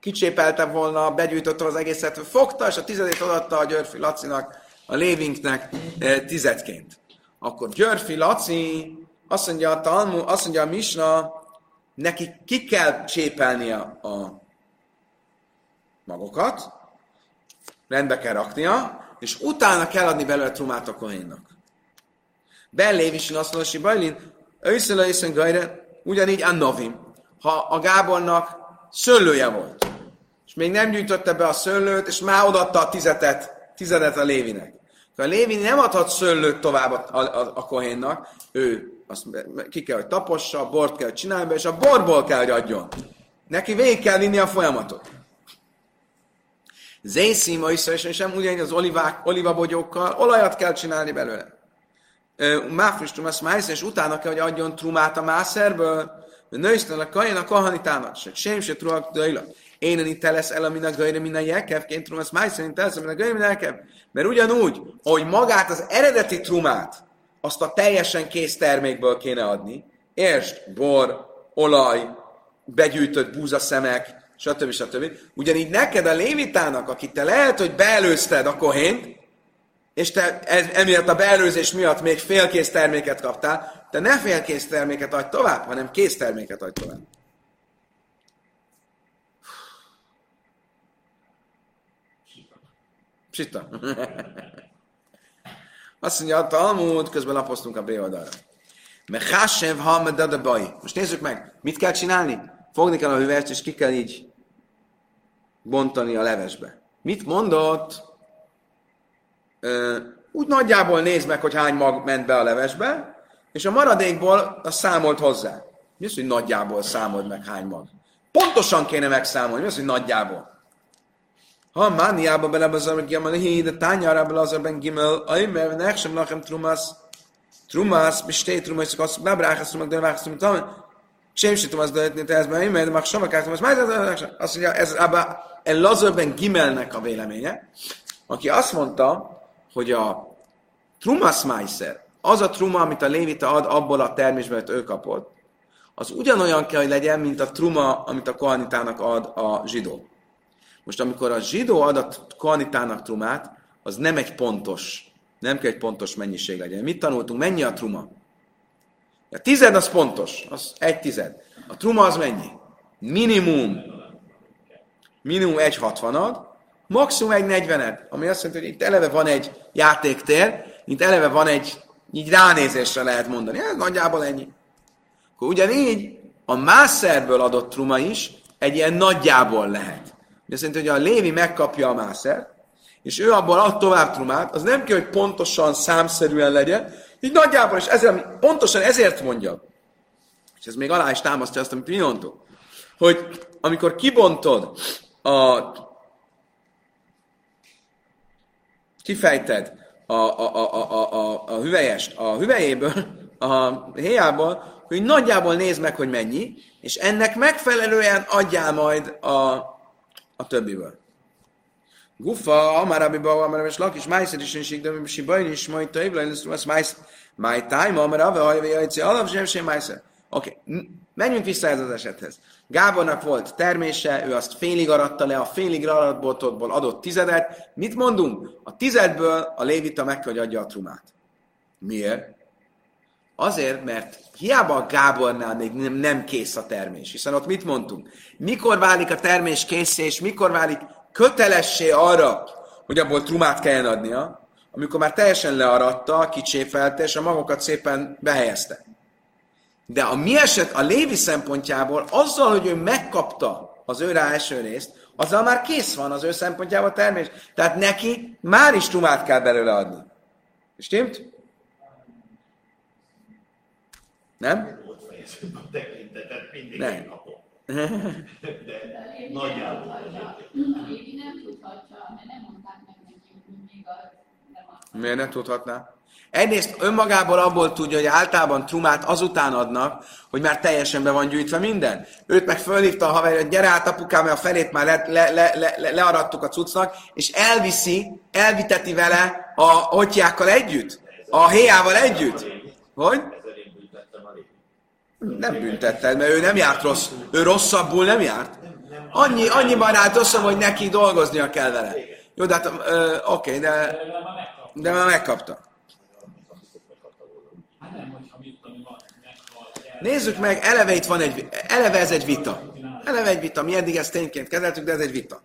kicsépelte volna, begyűjtötte az egészet, fogta, és a tizedét adatta a Györfi Lacinak, a Lévinknek e, tizedként. Akkor Györfi Laci, azt mondja a Talmu, azt mondja a Misna, neki ki kell csépelnie a magokat, rendbe kell raknia, és utána kell adni belőle trumát a kohénnak. Azt mondja, hogy Bajlin, őszele gajre, ugyanígy a novim. Ha a Gábornak szőlője volt, és még nem gyűjtötte be a szőlőt, és már odatta a tizetet, tizedet a Lévinek. A Lévi nem adhat szőlőt tovább a, a, a kohénnak, ő azt ki kell, hogy tapossa, bort kell, hogy csinálja be, és a borból kell, hogy adjon. Neki végig kell vinni a folyamatot. Zészima is sem ugyanígy az olivák, olivabogyókkal olajat kell csinálni belőle. Máfris trumasz májsz, és utána kell, hogy adjon trumát a mászerből, nősztől a kaján a kohanitának, se sem se truak dajla. Én itt lesz el, amin a gajra, min a jekev, ként trumasz májsz, én telsz, amin a gajra, min a. Mert ugyanúgy, hogy magát az eredeti trumát, azt a teljesen kész termékből kéne adni, értsd, bor, olaj, begyűjtött búzaszemek, stb. stb. Ugyanígy neked a lévitának, akit te lehet, hogy beelőzted a kohént, és te emiatt a beelőzés miatt még félkész terméket kaptál, te ne félkész terméket adj tovább, hanem kész terméket adj tovább. Psita. Azt mondja, a Talmud, közben lapoztunk a B oldalra. Mechasev hamedad baj. Most nézzük meg, mit kell csinálni? Fogni kell a hüvelyst, és ki kell így bontani a levesbe. Mit mondott? Ö, úgy nagyjából nézd meg, hogy hány mag ment be a levesbe, és a maradékból a számolt hozzá. Mi az, hogy nagyjából számold meg hány mag? Pontosan kéne megszámolni. Mi az, hogy nagyjából? Ha mániába belebazar meg Gimel hi, de tányára belazar ben Gimel, aimer, nechsem lachem trumas, trumas, besté trumas, szakasz, bebráchasz trumak, de ráchasz trumak, sem se azt döntni, te ez már mert már sem akártam, azt mondja, ez abba el Lazarben Gimelnek a véleménye, aki azt mondta, hogy a Trumas Meiser, az a truma, amit a lévita ad abból a termésből, amit ő kapott, az ugyanolyan kell, hogy legyen, mint a truma, amit a kohanitának ad a zsidó. Most amikor a zsidó ad a kohanitának trumát, az nem egy pontos, nem kell egy pontos mennyiség legyen. Mit tanultunk? Mennyi a truma? A tized az pontos, az egy tized. A truma az mennyi? Minimum, minimum egy hatvanad, maximum egy negyvened, ami azt jelenti, hogy itt eleve van egy játéktér, itt eleve van egy, így ránézésre lehet mondani. Ez nagyjából ennyi. Akkor ugyanígy a mászerből adott truma is egy ilyen nagyjából lehet. Azt jelenti, hogy a Lévi megkapja a mászert, és ő abból ad tovább trumát, az nem kell, hogy pontosan számszerűen legyen, így nagyjából, és ezért, pontosan ezért mondja, és ez még alá is támasztja azt, amit mi mondtuk, hogy amikor kibontod a kifejted a, a, a, a, a, a hüvelyest a hüvelyéből, a héjából, hogy nagyjából nézd meg, hogy mennyi, és ennek megfelelően adjál majd a, a többiből. Gufa, Amarabi Baba, Amarabi Slakis, Májszer is, és de si bajn is, majd te évlen, lesz az Májsz, Máj Time, Amarabi, Hajvé, Jajci, Alap, sem, sem Májszer. Oké, menjünk vissza ez az esethez. Gábornak volt termése, ő azt félig aratta le, a félig aratboltotból adott tizedet. Mit mondunk? A tizedből a lévita meg kell, hogy adja a trumát. Miért? Azért, mert hiába a Gábornál még nem, nem kész a termés, hiszen ott mit mondtunk? Mikor válik a termés készé, és mikor válik kötelessé arra, hogy abból trumát kelljen adnia, amikor már teljesen learatta, kicsépelte, és a magokat szépen behelyezte. De a mi eset, a Lévi szempontjából, azzal, hogy ő megkapta az ő rá első részt, azzal már kész van az ő szempontjából a termés. Tehát neki már is trumát kell belőle adni. Stimmt? Nem? Ott fejezem a tekintetet, mindig Nem. egy napon. De nagyjából. A Lévi nem tudhatja, mert nem mondták meg neki, hogy még a nem a Miért nem tudhatná? Egyrészt önmagából abból tudja, hogy általában trumát azután adnak, hogy már teljesen be van gyűjtve minden. Őt meg fölhívta a haver, hogy gyere át apukám, mert a felét már le, le, le, le, le, learadtuk a cuccnak, és elviszi, elviteti vele a hotyákkal együtt, a héjával együtt. Hogy? Ezzel én büntettem a lévét. Nem büntetted, mert ő nem járt rossz, ő rosszabbul nem járt. Annyi, annyiban állt rosszabb, hogy neki dolgoznia kell vele. Jó, de hát, ö, oké, de, De már megkapta. Nézzük meg, eleve itt van egy, eleve ez egy vita. Eleve egy vita, mi eddig ezt tényként kezeltük, de ez egy vita.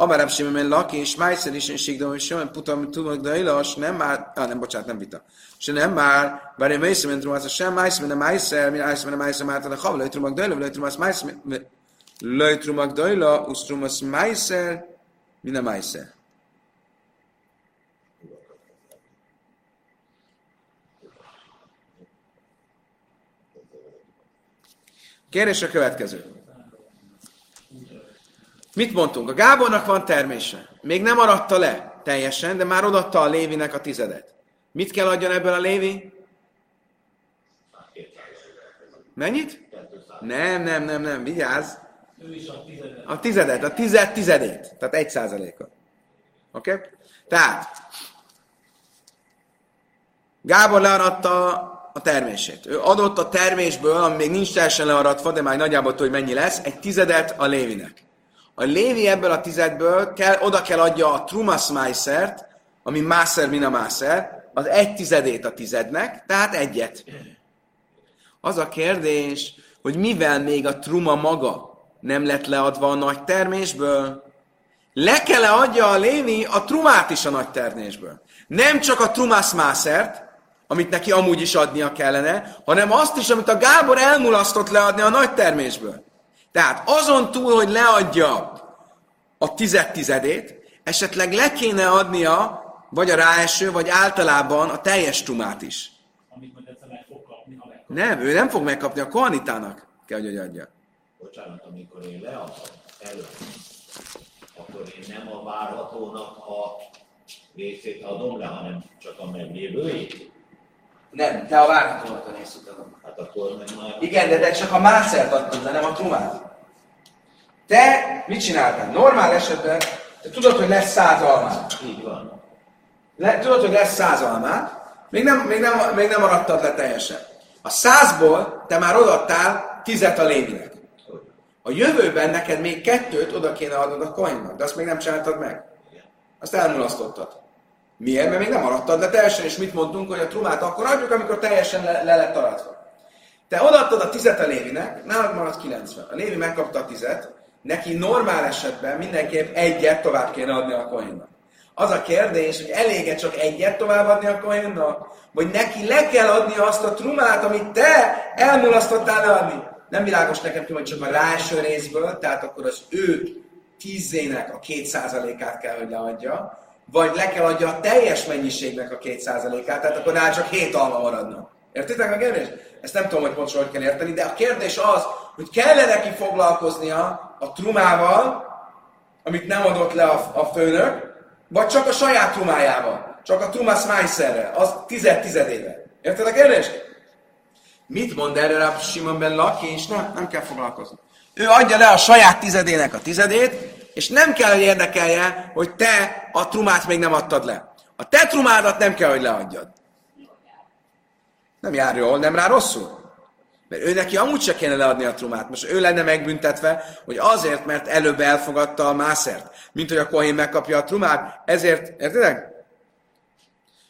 Amarab Simon Laki és Májszer is sigdom, és olyan putam tudok, de ilas, nem már, ah, nem, bocsánat, nem vita. Se nem már, bár én Májszer, mint Rumász, sem Májszer, mint a Májszer, mint Májszer, mint a Májszer, már a Hav, lőtt Rumak Dajla, lőtt Rumász Májszer, lőtt Rumak Dajla, usz Rumász Májszer, mint a Májszer. Kérdés a következő. Mit mondtunk? A Gábornak van termése. Még nem aratta le teljesen, de már odatta a Lévinek a tizedet. Mit kell adjon ebből a Lévi? Mennyit? Nem, nem, nem, nem, vigyázz. A tizedet. A tized tizedét. Tehát egy százalékot. Oké? Okay? Tehát, Gábor learatta a termését. Ő adott a termésből, ami még nincs teljesen learatva, de már nagyjából tudja, hogy mennyi lesz, egy tizedet a Lévinek. A Lévi ebből a tizedből kell, oda kell adja a Trumas Mászert, ami Mászer, min a Mászer, az egy tizedét a tizednek, tehát egyet. Az a kérdés, hogy mivel még a truma maga nem lett leadva a nagy termésből, le kell -e adja a Lévi a trumát is a nagy termésből. Nem csak a trumász mászert, amit neki amúgy is adnia kellene, hanem azt is, amit a Gábor elmulasztott leadni a nagy termésből. Tehát azon túl, hogy leadja a tized tizedét, esetleg le kéne adnia, vagy a ráeső, vagy általában a teljes trumát is. Amit majd egyszer meg fog kapni, ha megkap. Nem, ő nem fog megkapni, a kohanitának kell, hogy adja. Bocsánat, amikor én leadom előtt, akkor én nem a várhatónak a részét adom le, hanem csak a meglévőjét. Nem, te a várhatónak a részt adom. Hát akkor meg már... Igen, de te csak a mászert adtad le, nem a trumát. Te mit csináltál? Normál esetben te tudod, hogy lesz száz almád. Így van. Le, tudod, hogy lesz száz almád, még nem, még, nem, még nem aradtad le teljesen. A százból te már odaadtál tizet a lévinek. A jövőben neked még kettőt oda kéne adnod a koinnak, de azt még nem csináltad meg. Azt elmulasztottad. Miért? Mert még nem aradtad le teljesen, és mit mondtunk, hogy a trumát akkor adjuk, amikor teljesen le, le lett aratva. Te odaadtad a tizet a Lévinek, nálad maradt 90. A Lévi megkapta a tizet, neki normál esetben mindenképp egyet tovább kéne adni a koinnak. Az a kérdés, hogy elége csak egyet továbbadni a koinnak, vagy neki le kell adni azt a trumát, amit te elmulasztottál leadni. Nem világos nekem, hogy csak a ráeső részből, tehát akkor az ő tízének a két százalékát kell, hogy leadja, vagy le kell adja a teljes mennyiségnek a két százalékát, tehát akkor rá csak hét alma maradna. Értitek a kérdést? Ezt nem tudom, hogy pontosan hogy kell érteni, de a kérdés az, hogy kell-e neki foglalkoznia a trumával, amit nem adott le a, a főnök, vagy csak a saját trumájával, csak a trumas májszerrel, az tized tizedével. Érted a kérdést? Mit mond erre a Simon ben Laki, és nem, nem kell foglalkozni. Ő adja le a saját tizedének a tizedét, és nem kell, hogy érdekelje, hogy te a trumát még nem adtad le. A te trumádat nem kell, hogy leadjad. Nem jár jól, nem rá rosszul. Mert ő neki amúgy se kéne leadni a trumát. Most ő lenne megbüntetve, hogy azért, mert előbb elfogadta a mászert, mint hogy a kohén megkapja a trumát, ezért, értedek?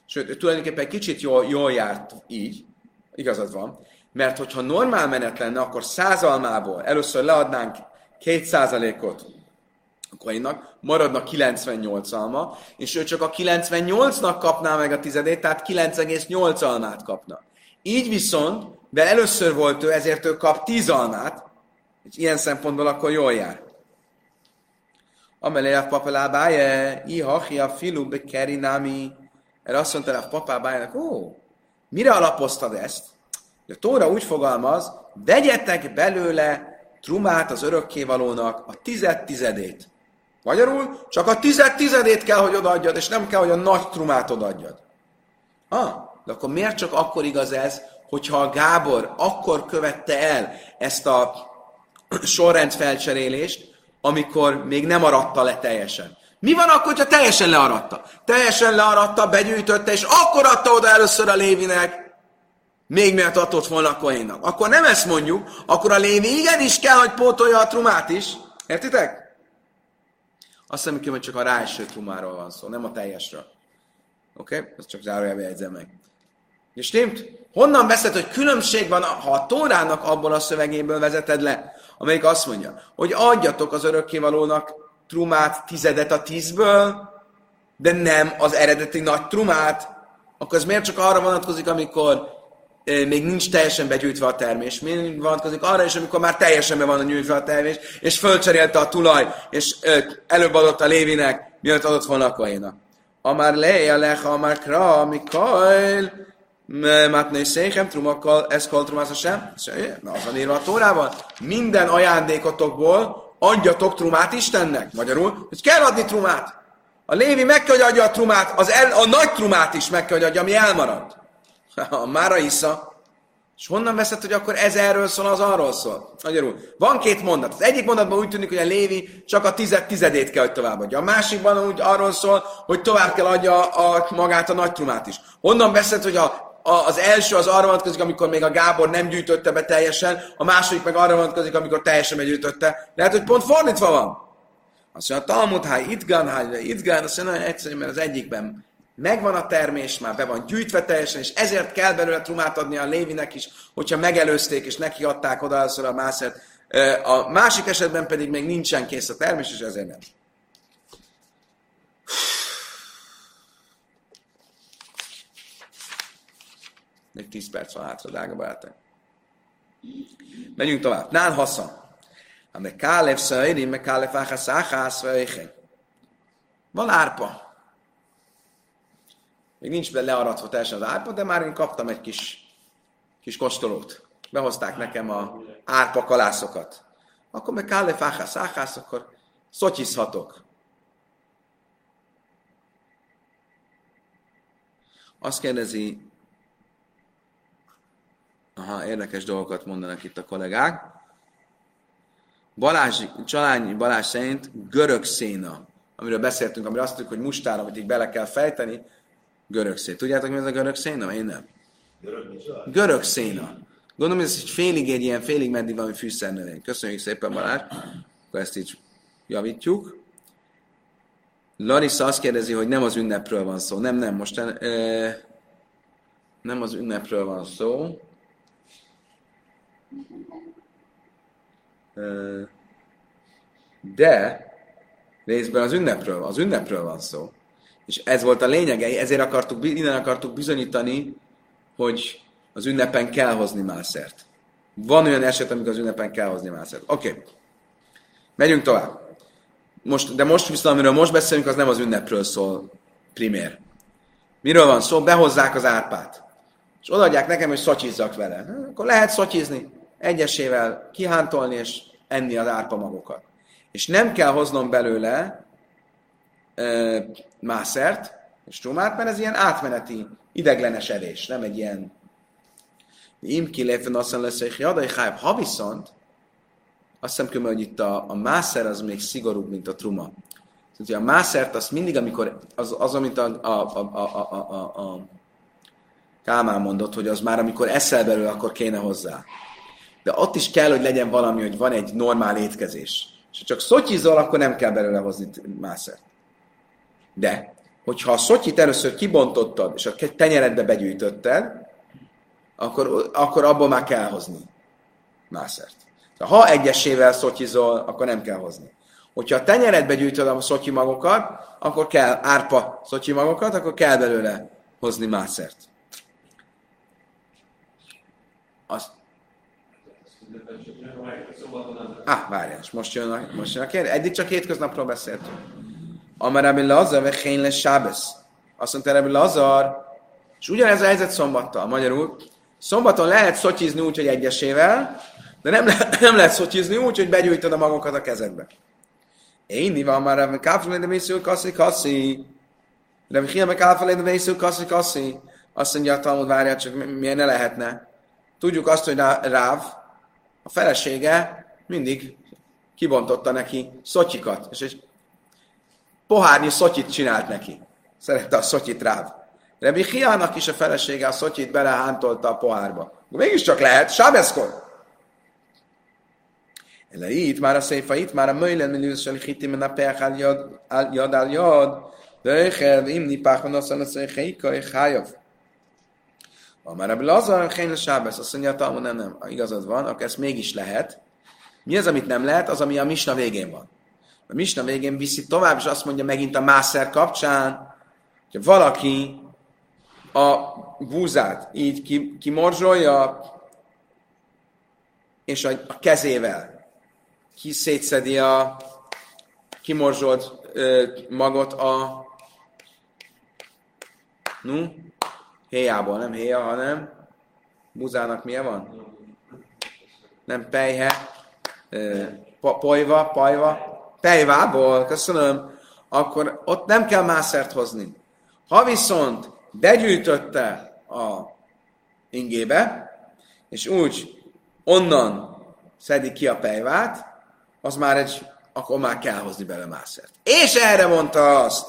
Sőt, ő tulajdonképpen kicsit jól, jól járt így, igazad van, mert hogyha normál menet lenne, akkor száz almából először leadnánk két százalékot a kohénnak, maradna 98 alma, és ő csak a 98-nak kapná meg a tizedét, tehát 9,8 almát kapna. Így viszont, de először volt ő, ezért ő kap 10 almát, és ilyen szempontból akkor jól jár. Amelé a papelábája, ihachi a filu bekerinami. Erre azt mondta a papábájának, ó, mire alapoztad ezt? A Tóra úgy fogalmaz, vegyetek belőle trumát az örökkévalónak, a tized tizedét. Magyarul csak a tized tizedét kell, hogy odaadjad, és nem kell, hogy a nagy trumát odaadjad. Ah, de akkor miért csak akkor igaz ez, hogyha a Gábor akkor követte el ezt a sorrend felcserélést, amikor még nem aratta le teljesen. Mi van akkor, ha teljesen learatta? Teljesen learatta, begyűjtötte, és akkor adta oda először a Lévinek, még miért adott volna a Kohénnak. Akkor nem ezt mondjuk, akkor a Lévi igenis kell, hogy pótolja a trumát is. Értitek? Azt hiszem, hogy csak a ráeső trumáról van szó, nem a teljesről. Oké? Okay? Ezt csak zárójelbe jegyzem meg. És stimmt? Honnan veszed, hogy különbség van, ha a Tórának abból a szövegéből vezeted le, amelyik azt mondja, hogy adjatok az örökkévalónak trumát tizedet a tízből, de nem az eredeti nagy trumát, akkor ez miért csak arra vonatkozik, amikor még nincs teljesen begyűjtve a termés. Mi vonatkozik arra is, amikor már teljesen be van a nyújtva a termés, és fölcserélte a tulaj, és előbb adott a Lévinek, mielőtt adott volna a Kohénak. Amár leja leha, amár kra, mikajl, Mátnai Széchem, trumakkal, ez koltrumász sem. Na, az van írva a Tórában. Minden ajándékotokból adjatok trumát Istennek. Magyarul, hogy kell adni trumát. A Lévi meg kell, hogy adja a trumát, az el, a nagy trumát is meg kell, hogy adja, ami elmaradt. A Mára Isza. És honnan veszed, hogy akkor ez erről szól, az arról szól? Magyarul, van két mondat. Az egyik mondatban úgy tűnik, hogy a Lévi csak a tized, tizedét kell, hogy továbbadja. A másikban úgy arról szól, hogy tovább kell adja a, magát a nagy trumát is. Honnan veszed, hogy a az első az arra vonatkozik, amikor még a Gábor nem gyűjtötte be teljesen, a második meg arra vonatkozik, amikor teljesen begyűjtötte. Lehet, hogy pont fordítva van. Azt mondja, a Talmud, háj, itgán, háj, itgán, azt mondja, nagyon egyszerű, mert az egyikben megvan a termés, már be van gyűjtve teljesen, és ezért kell belőle trumát adni a Lévinek is, hogyha megelőzték, és neki adták oda először a mászert. A másik esetben pedig még nincsen kész a termés, és ezért nem. Még 10 perc van hátra, drága barátok. Menjünk tovább. Nál haszon. Ame kálef szajri, me kálef áhász áhász Van árpa. Még nincs be learadva teljesen az árpa, de már én kaptam egy kis, kis kóstolót. Behozták nekem a árpa kalászokat. Akkor meg kálef áhász áhász, akkor szotyizhatok. Azt kérdezi Aha, érdekes dolgokat mondanak itt a kollégák. Balázs, Csalányi Balázs szerint görög széna, amiről beszéltünk, amiről azt tudjuk, hogy mustára, amit így bele kell fejteni, görög széna. Tudjátok, mi ez a görög széna? Én nem. Görög széna. Gondolom, ez egy félig egy ilyen, félig meddig valami fűszernövény. Köszönjük szépen, Balázs. Akkor ezt így javítjuk. Larissa azt kérdezi, hogy nem az ünnepről van szó. Nem, nem, most e, nem az ünnepről van szó. De részben az ünnepről, az ünnepről van szó. És ez volt a lényege, ezért akartuk, innen akartuk bizonyítani, hogy az ünnepen kell hozni mászert. Van olyan eset, amikor az ünnepen kell hozni mászert. Oké. Okay. Megyünk tovább. Most, de most viszont, amiről most beszélünk, az nem az ünnepről szól primér. Miről van szó? Behozzák az árpát. És odaadják nekem, hogy szotyizzak vele. Akkor lehet szotyizni egyesével kihántolni és enni az árpamagokat. És nem kell hoznom belőle mászert és trumát, mert ez ilyen átmeneti, ideglenes edés, nem egy ilyen im kiléfen aztán lesz egy jadai Ha viszont, azt hiszem különben, hogy itt a, a mászer az még szigorúbb, mint a truma. Tehát a mászert azt mindig, amikor, az, az amit a, a, a, a, a, a, a Kálmán mondott, hogy az már amikor eszel belőle, akkor kéne hozzá de ott is kell, hogy legyen valami, hogy van egy normál étkezés. És ha csak szotyizol, akkor nem kell belőle hozni mászert. De, hogyha a szotyit először kibontottad, és a tenyeredbe begyűjtötted, akkor, akkor abból már kell hozni mászert. Ha egyesével szotyizol, akkor nem kell hozni. Hogyha a tenyeredbe gyűjtöd a szotyi magokat, akkor kell árpa szotyi magokat, akkor kell belőle hozni mászert. Azt Ah, várjál, most jön a, most jön a kérdés. Eddig csak hétköznapról beszéltünk. Amar Rabbi Lazar, ve Hénles Sábesz. Azt mondta Rabbi Lazar, és ugyanez a helyzet szombattal, magyarul, Szombaton lehet szotyizni úgy, hogy egyesével, de nem, le, nem lehet szotyizni úgy, hogy begyújtod a magokat a kezedbe. Én van már, hogy káffelé, de mészül kaszi, kaszi. Mi meg káffelé, de mészül kaszi, kaszi. Azt mondja a Talmud, várjál, csak milyen ne lehetne. Tudjuk azt, hogy Ráv, a felesége mindig kibontotta neki szotyikat, és egy pohárnyi szotyit csinált neki. Szerette a szotyit Ráv. Rebi Hiának is a felesége a szotyit belehántolta a pohárba. Mégiscsak lehet, sábeszkor. Ele itt már a széfa, itt már a möjlen milliós hitim a peach al jad al jad, al jad de öjjel imni páchon azt mondja, hogy heika, és hájav. Ha már a Lazar, hén a sábesz, azt mondja, hogy nem, nem, igazad van, akkor ezt mégis lehet. Mi az, amit nem lehet? Az, ami a misna végén van. A misna végén viszi tovább, és azt mondja megint a mászer kapcsán, hogy valaki a búzát így kimorzsolja, és a, a kezével ki szétszedi a kimorzsolt magot a nu, héjából, nem héja, hanem buzának milyen van? Nem pejhe, ö, pojva, pajva, pejvából, köszönöm, akkor ott nem kell mászert hozni. Ha viszont begyűjtötte a ingébe, és úgy onnan szedik ki a pejvát, az már egy, akkor már kell hozni bele mászert. És erre mondta azt,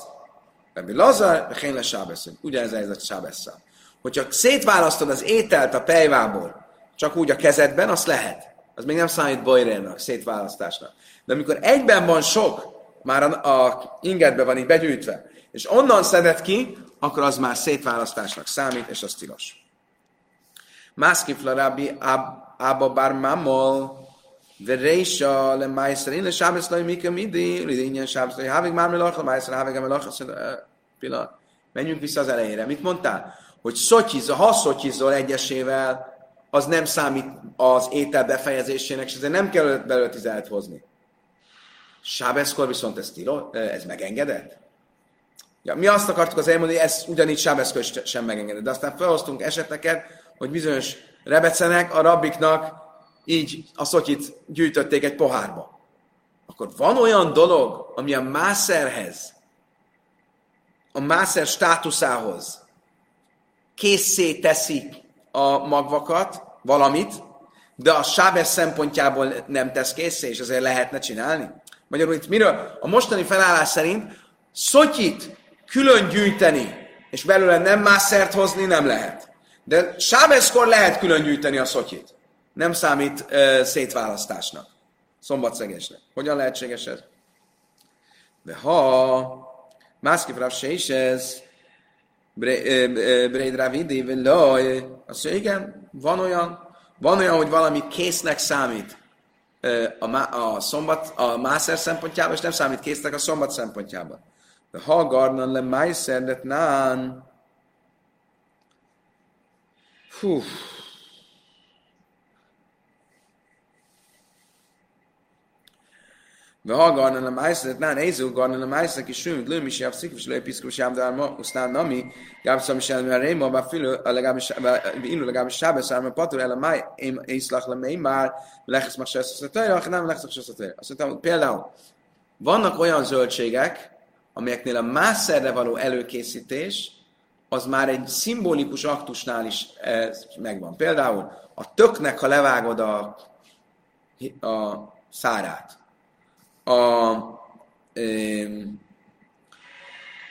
Rabbi Lazar, én le sábeszünk. Ugyanez ez a sábeszszel. Hogyha szétválasztod az ételt a pejvából, csak úgy a kezedben, az lehet. Az még nem számít bojrénak, szétválasztásnak. De amikor egyben van sok, már a, a ingetbe van így begyűjtve, és onnan szedett ki, akkor az már szétválasztásnak számít, és az tilos. Mászkifla rabbi Abba bar mamol, verésa le májszer, én a sábeszlai mika midi, lidényen sábeszlai, hávig már melachal, májszer, hávig melachal, eh, pillanat. Menjünk vissza az elejére. Mit mondtál? Hogy szotyizol, ha szotyizol egyesével, az nem számít az étel befejezésének, és ezért nem kell belőle tizedet hozni. Sábeszkor viszont ez, tilo, ez megengedett? Ja, mi azt akartuk az elmondani, hogy ez ugyanígy Sábeszkor sem megengedett. De aztán felhoztunk eseteket, hogy bizonyos rebecenek a rabbiknak így a szotyit gyűjtötték egy pohárba. Akkor van olyan dolog, ami a mászerhez, a mászer státuszához készé teszi a magvakat, valamit, de a sábes szempontjából nem tesz készé, és ezért lehetne csinálni. Magyarul itt miről? A mostani felállás szerint szotyit külön gyűjteni, és belőle nem mászert hozni nem lehet. De sábeszkor lehet külön gyűjteni a szotyit nem számít uh, szétválasztásnak, szombatszegesnek. Hogyan lehetséges ez? De ha másképp Rav se is ez, Breid Ravidi, igen, van olyan, van olyan, hogy valami késznek számít a, a, szombat, a mászer szempontjából, és nem számít késznek a szombat szempontjából. De ha garnan le májszer, nán, Hú, והגרנן למייסר, נען איזו גרנן למייסר כשום, לא מי שיפסיק ושלא יפיסקו שעבדו על מוסתן נמי, גם שם של מהרימו, ואפילו ואילו לגבי שבס, הרמה פוטר, אלא מה אם יסלח למימר, ולכס מחשב סוסתר, או חנם ולכס מחשב סוסתר. Azt mondtam, például, vannak olyan zöldségek, amelyeknél a mászerre való előkészítés, az már egy szimbolikus aktusnál is ez megvan. Például a töknek, ha levágod a, a szárát, a,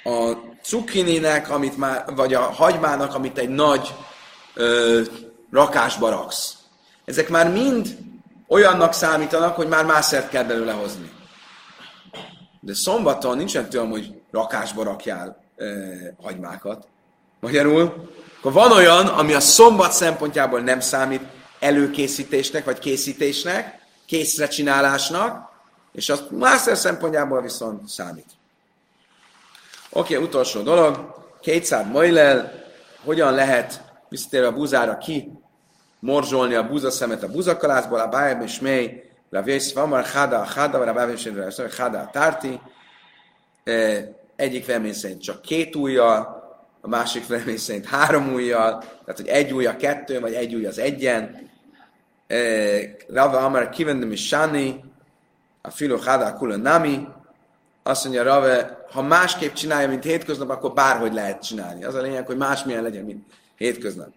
a cukininek, amit már, vagy a hagymának, amit egy nagy ö, rakásba raksz. Ezek már mind olyannak számítanak, hogy már mászert kell belőle hozni. De szombaton nincsen tudom, hogy rakásba rakjál ö, hagymákat. Magyarul, akkor van olyan, ami a szombat szempontjából nem számít előkészítésnek, vagy készítésnek, készre csinálásnak, és az Mászer szempontjából viszont számít. Oké, okay, utolsó dolog. Kétszád Mojlel, hogyan lehet visszatérve a búzára ki morzsolni a búzaszemet a búzakalászból, a bájab és mély, a vész van már hada, hada, a bájab és hada, tárti. Egyik vélemény szerint csak két ujjal, a másik vélemény szerint három ujjal, tehát hogy egy ujj a kettő, vagy egy ujj az egyen. Rava Amar kivendem is Sani, a filo hada kula nami, azt mondja Rave, ha másképp csinálja, mint hétköznap, akkor bárhogy lehet csinálni. Az a lényeg, hogy másmilyen legyen, mint hétköznap.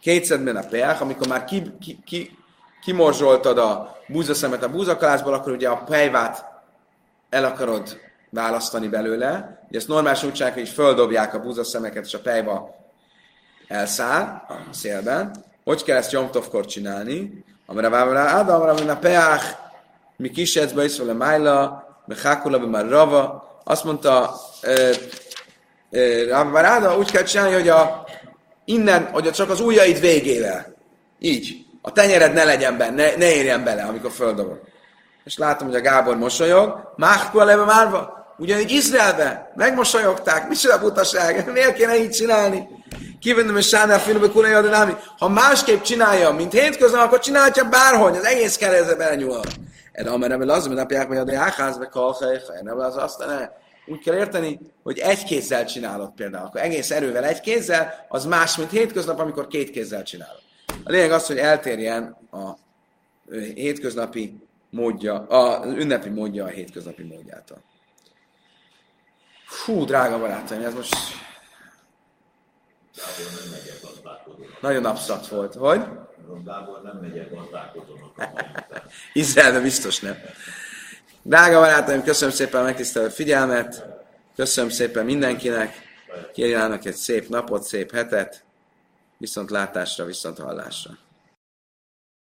Kétszedben a peák, amikor már ki, ki, ki, kimorzsoltad a búzaszemet a búzakalászból, akkor ugye a pejvát el akarod választani belőle. Ugye ezt normális úgy csinálják, hogy földobják a búzaszemeket, és a pejva elszáll a szélben. Hogy kell ezt Jomtovkor csinálni? Amire vávra Ádám, amire a peák, mi kisetszbe is vele májla, me hákula, be már rava. Azt mondta, Ráda, úgy kell csinálni, hogy a, innen, hogy csak az ujjaid végével. Így. A tenyered ne legyen benne, ne, érjen bele, amikor földobod. És látom, hogy a Gábor mosolyog. Máhkua leve márva. Ugyanígy Izraelbe megmosolyogták. Micsoda butaság? Miért kéne így csinálni? Kivendem és sánál filmbe kulai. Ha másképp csinálja, mint hétköznap, akkor csinálja bárhogy. Az egész keresztbe belenyúl. Erre amerre az, hogy napják vagy a kalhely, nem az azt ne. Úgy kell érteni, hogy egy kézzel csinálod például. Akkor egész erővel egy kézzel, az más, mint hétköznap, amikor két kézzel csinálod. A lényeg az, hogy eltérjen a hétköznapi módja, a ünnepi módja a hétköznapi módjától. Fú, drága barátaim, ez most nagyon absztrakt volt. Hogy? Gábor nem megyek gazdálkodónak. a. Izraelbe biztos nem. Drága barátaim, köszönöm szépen a megtisztelő figyelmet, köszönöm szépen mindenkinek, kérjének egy szép napot, szép hetet, viszont látásra, viszont hallásra.